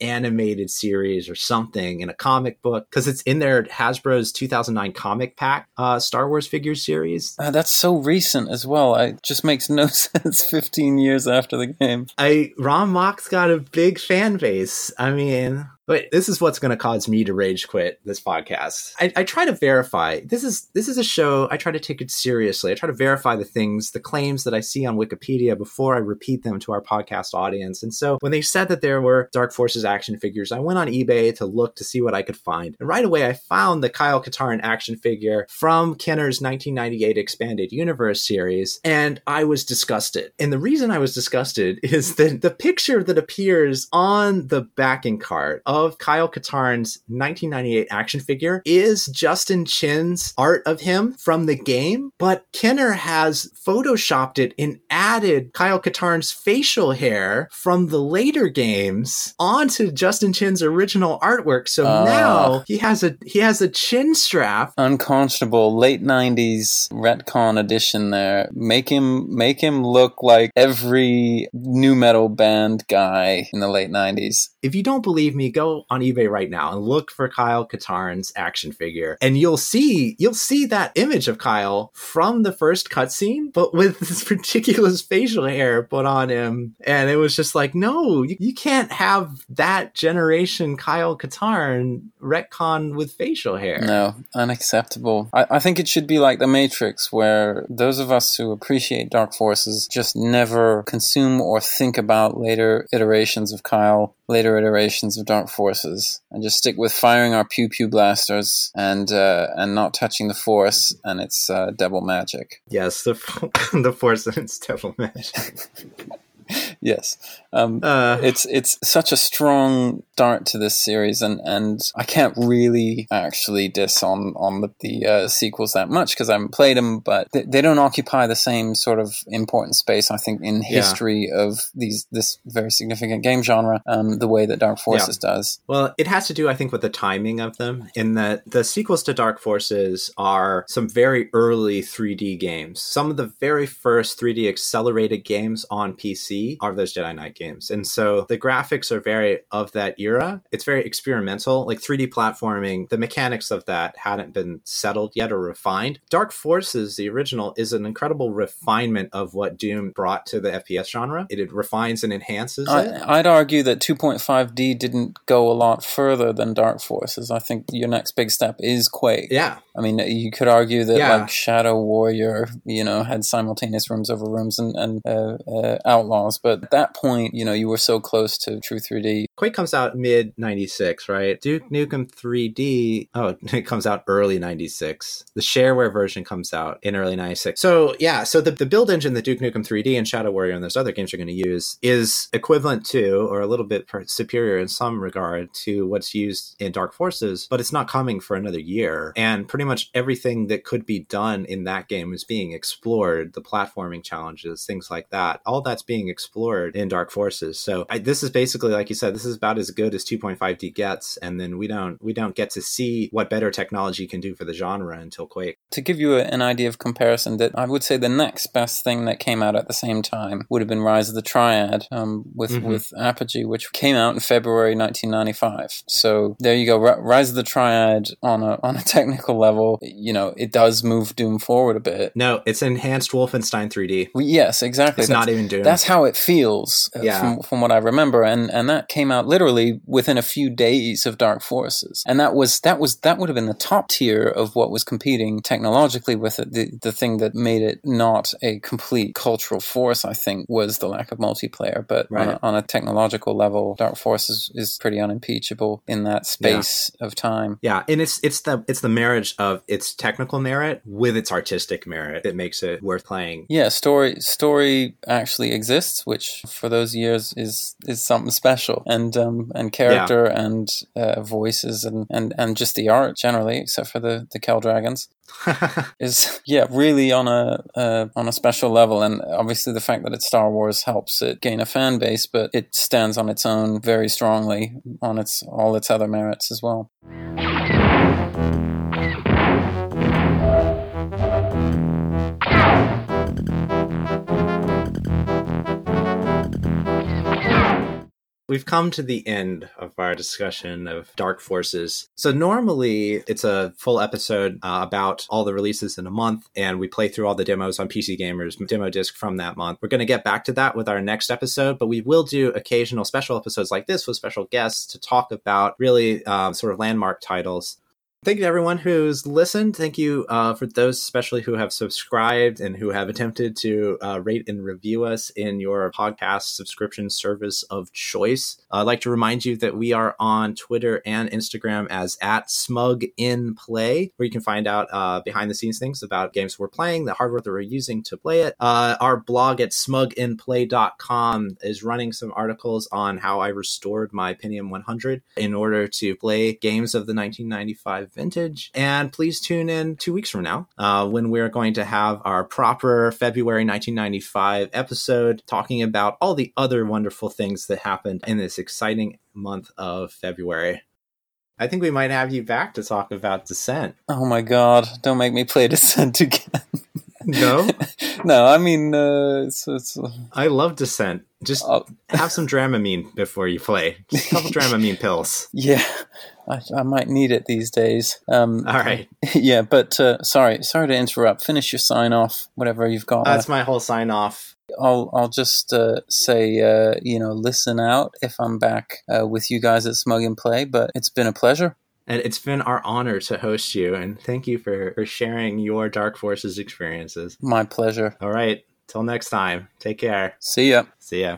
animated series or something in a comic book because it's in their Hasbro's 2009 comic pack uh, Star Wars figure series. Uh, that's so recent as well. It just makes no sense 15 years after the game. I Rom Mohc's got a big fan base. I mean, but this is what's going to cause me to rage quit this podcast. I, I, try to verify. This is this is a show. I try to take it seriously. I try to verify the things, the claims that I see on Wikipedia before I repeat them to our podcast audience. And so when they said that there were Dark Forces action figures, I went on eBay to look to see what I could find. And right away, I found the Kyle Katarn action figure from Kenner's 1998 Expanded Universe series, and I was disgusted. And the reason I was disgusted is that the picture that appears on the backing card of Kyle Katarn's 1998 action figure is Justin Chin's art of him from the game, but Kenner has photoshopped it and added Kyle Katarn's facial hair from the later games onto Justin Chin's original artwork. So uh, now he has a he has a chin strap. Unconscionable late 90s retcon edition there. Make him make him look like every new metal band guy in the late 90s. If you don't believe me, go on eBay right now and look for Kyle Katarn's action figure, and you'll see you'll see that image of Kyle from the first cutscene, but with this ridiculous facial hair put on him, and it was just like, no, you, you can't have that generation Kyle Katarn retcon with facial hair. No, unacceptable. I, I think it should be like the Matrix, where those of us who appreciate Dark Forces just never consume or think about later iterations of Kyle later iterations of Dark Forces and just stick with firing our pew pew blasters and uh, and not touching the Force and its uh, devil magic. Yes, the the Force and its devil magic. yes, um, uh, it's it's such a strong start to this series, and, and I can't really actually diss on on the, the uh, sequels that much because I haven't played them, but they, they, don't occupy the same sort of important space I think in history yeah. of these this very significant game genre um, the way that Dark Forces yeah. does. Well, it has to do I think with the timing of them, in that the sequels to Dark Forces are some very early 3D games. Some of the very first 3D accelerated games on PC are those Jedi Knight games. And so the graphics are very of that era. It's very experimental, like 3D platforming. The mechanics of that hadn't been settled yet or refined. Dark Forces, the original, is an incredible refinement of what Doom brought to the FPS genre. It, it refines and enhances I, it. I'd argue that 2.5D didn't go a lot further than Dark Forces. I think your next big step is Quake. Yeah. I mean, you could argue that yeah. like Shadow Warrior, you know, had simultaneous rooms over rooms and, and uh, uh, Outlaws, but at that point, you know, you were so close to True 3D. Quake comes out mid 96, right? Duke mm-hmm. Nukem 3D, oh, it comes out early 96. The shareware version comes out in early 96. So, yeah, so the, the build engine that Duke Nukem 3D and Shadow Warrior and those other games are going to use is equivalent to, or a little bit superior in some regard to what's used in Dark Forces, but it's not coming for another year. And pretty much everything that could be done in that game is being explored. The platforming challenges, things like that, all that's being explored in Dark Forces. So I, this is basically, like you said, this is about as good as 2.5D gets, and then we don't we don't get to see what better technology can do for the genre until Quake. To give you a, an idea of comparison, that I would say the next best thing that came out at the same time would have been Rise of the Triad um, with mm-hmm. with Apogee, which came out in February 1995. So there you go, R- Rise of the Triad on a on a technical level, you know, it does move Doom forward a bit. No, it's enhanced Wolfenstein 3D. Well, yes, exactly. It's that's, not even Doom. That's how it feels, uh, yeah. from, from what I remember, and and that came out literally within a few days of Dark Forces, and that was that was that would have been the top tier of what was competing technologically with it. The the thing that made it not a complete cultural force, I think, was the lack of multiplayer. But right. on, a, on, a, technological level, Dark Forces is pretty unimpeachable in that space yeah. of time. Yeah, and it's it's the it's the marriage of its technical merit with its artistic merit that makes it worth playing. Yeah, story story actually exists, which for those years is is something special, and um and character yeah. and uh, voices and, and and just the art generally, except for the the Kell Dragons. is yeah really on a uh, on a special level and obviously the fact that it's Star Wars helps it gain a fan base but it stands on its own very strongly on its all its other merits as well. We've come to the end of our discussion of Dark Forces. So normally it's a full episode uh, about all the releases in a month, and we play through all the demos on PC Gamers demo disc from that month. We're going to get back to that with our next episode, but we will do occasional special episodes like this with special guests to talk about really um, sort of landmark titles Thank you to everyone who's listened. Thank you uh, for those, especially who have subscribed and who have attempted to uh, rate and review us in your podcast subscription service of choice. I'd like to remind you that we are on Twitter and Instagram as at Smug in Play, where you can find out uh, behind the scenes things about games we're playing, the hardware that we're using to play it. Uh, our blog at smuginplay.com is running some articles on how I restored my Pentium 100 in order to play games of the 1995 vintage. And please tune in two weeks from now uh, when we're going to have our proper February 1995 episode talking about all the other wonderful things that happened in this exciting month of February. I think we might have you back to talk about Descent. Oh my god, don't make me play Descent again. No? no, I mean, uh, it's, it's, I love Descent. Just uh, have some Dramamine before you play. Just a couple Dramamine pills. Yeah, I, I, might need it these days. Um, All right. Yeah, but uh, sorry, sorry to interrupt. Finish your sign off, whatever you've got. That's my whole sign off. I'll I'll just uh, say uh, you know listen out if I'm back uh, with you guys at Smug and Play. But it's been a pleasure. And it's been our honor to host you, and thank you for, for sharing your Dark Forces experiences. My pleasure. All right. Till next time. Take care. See ya. See ya.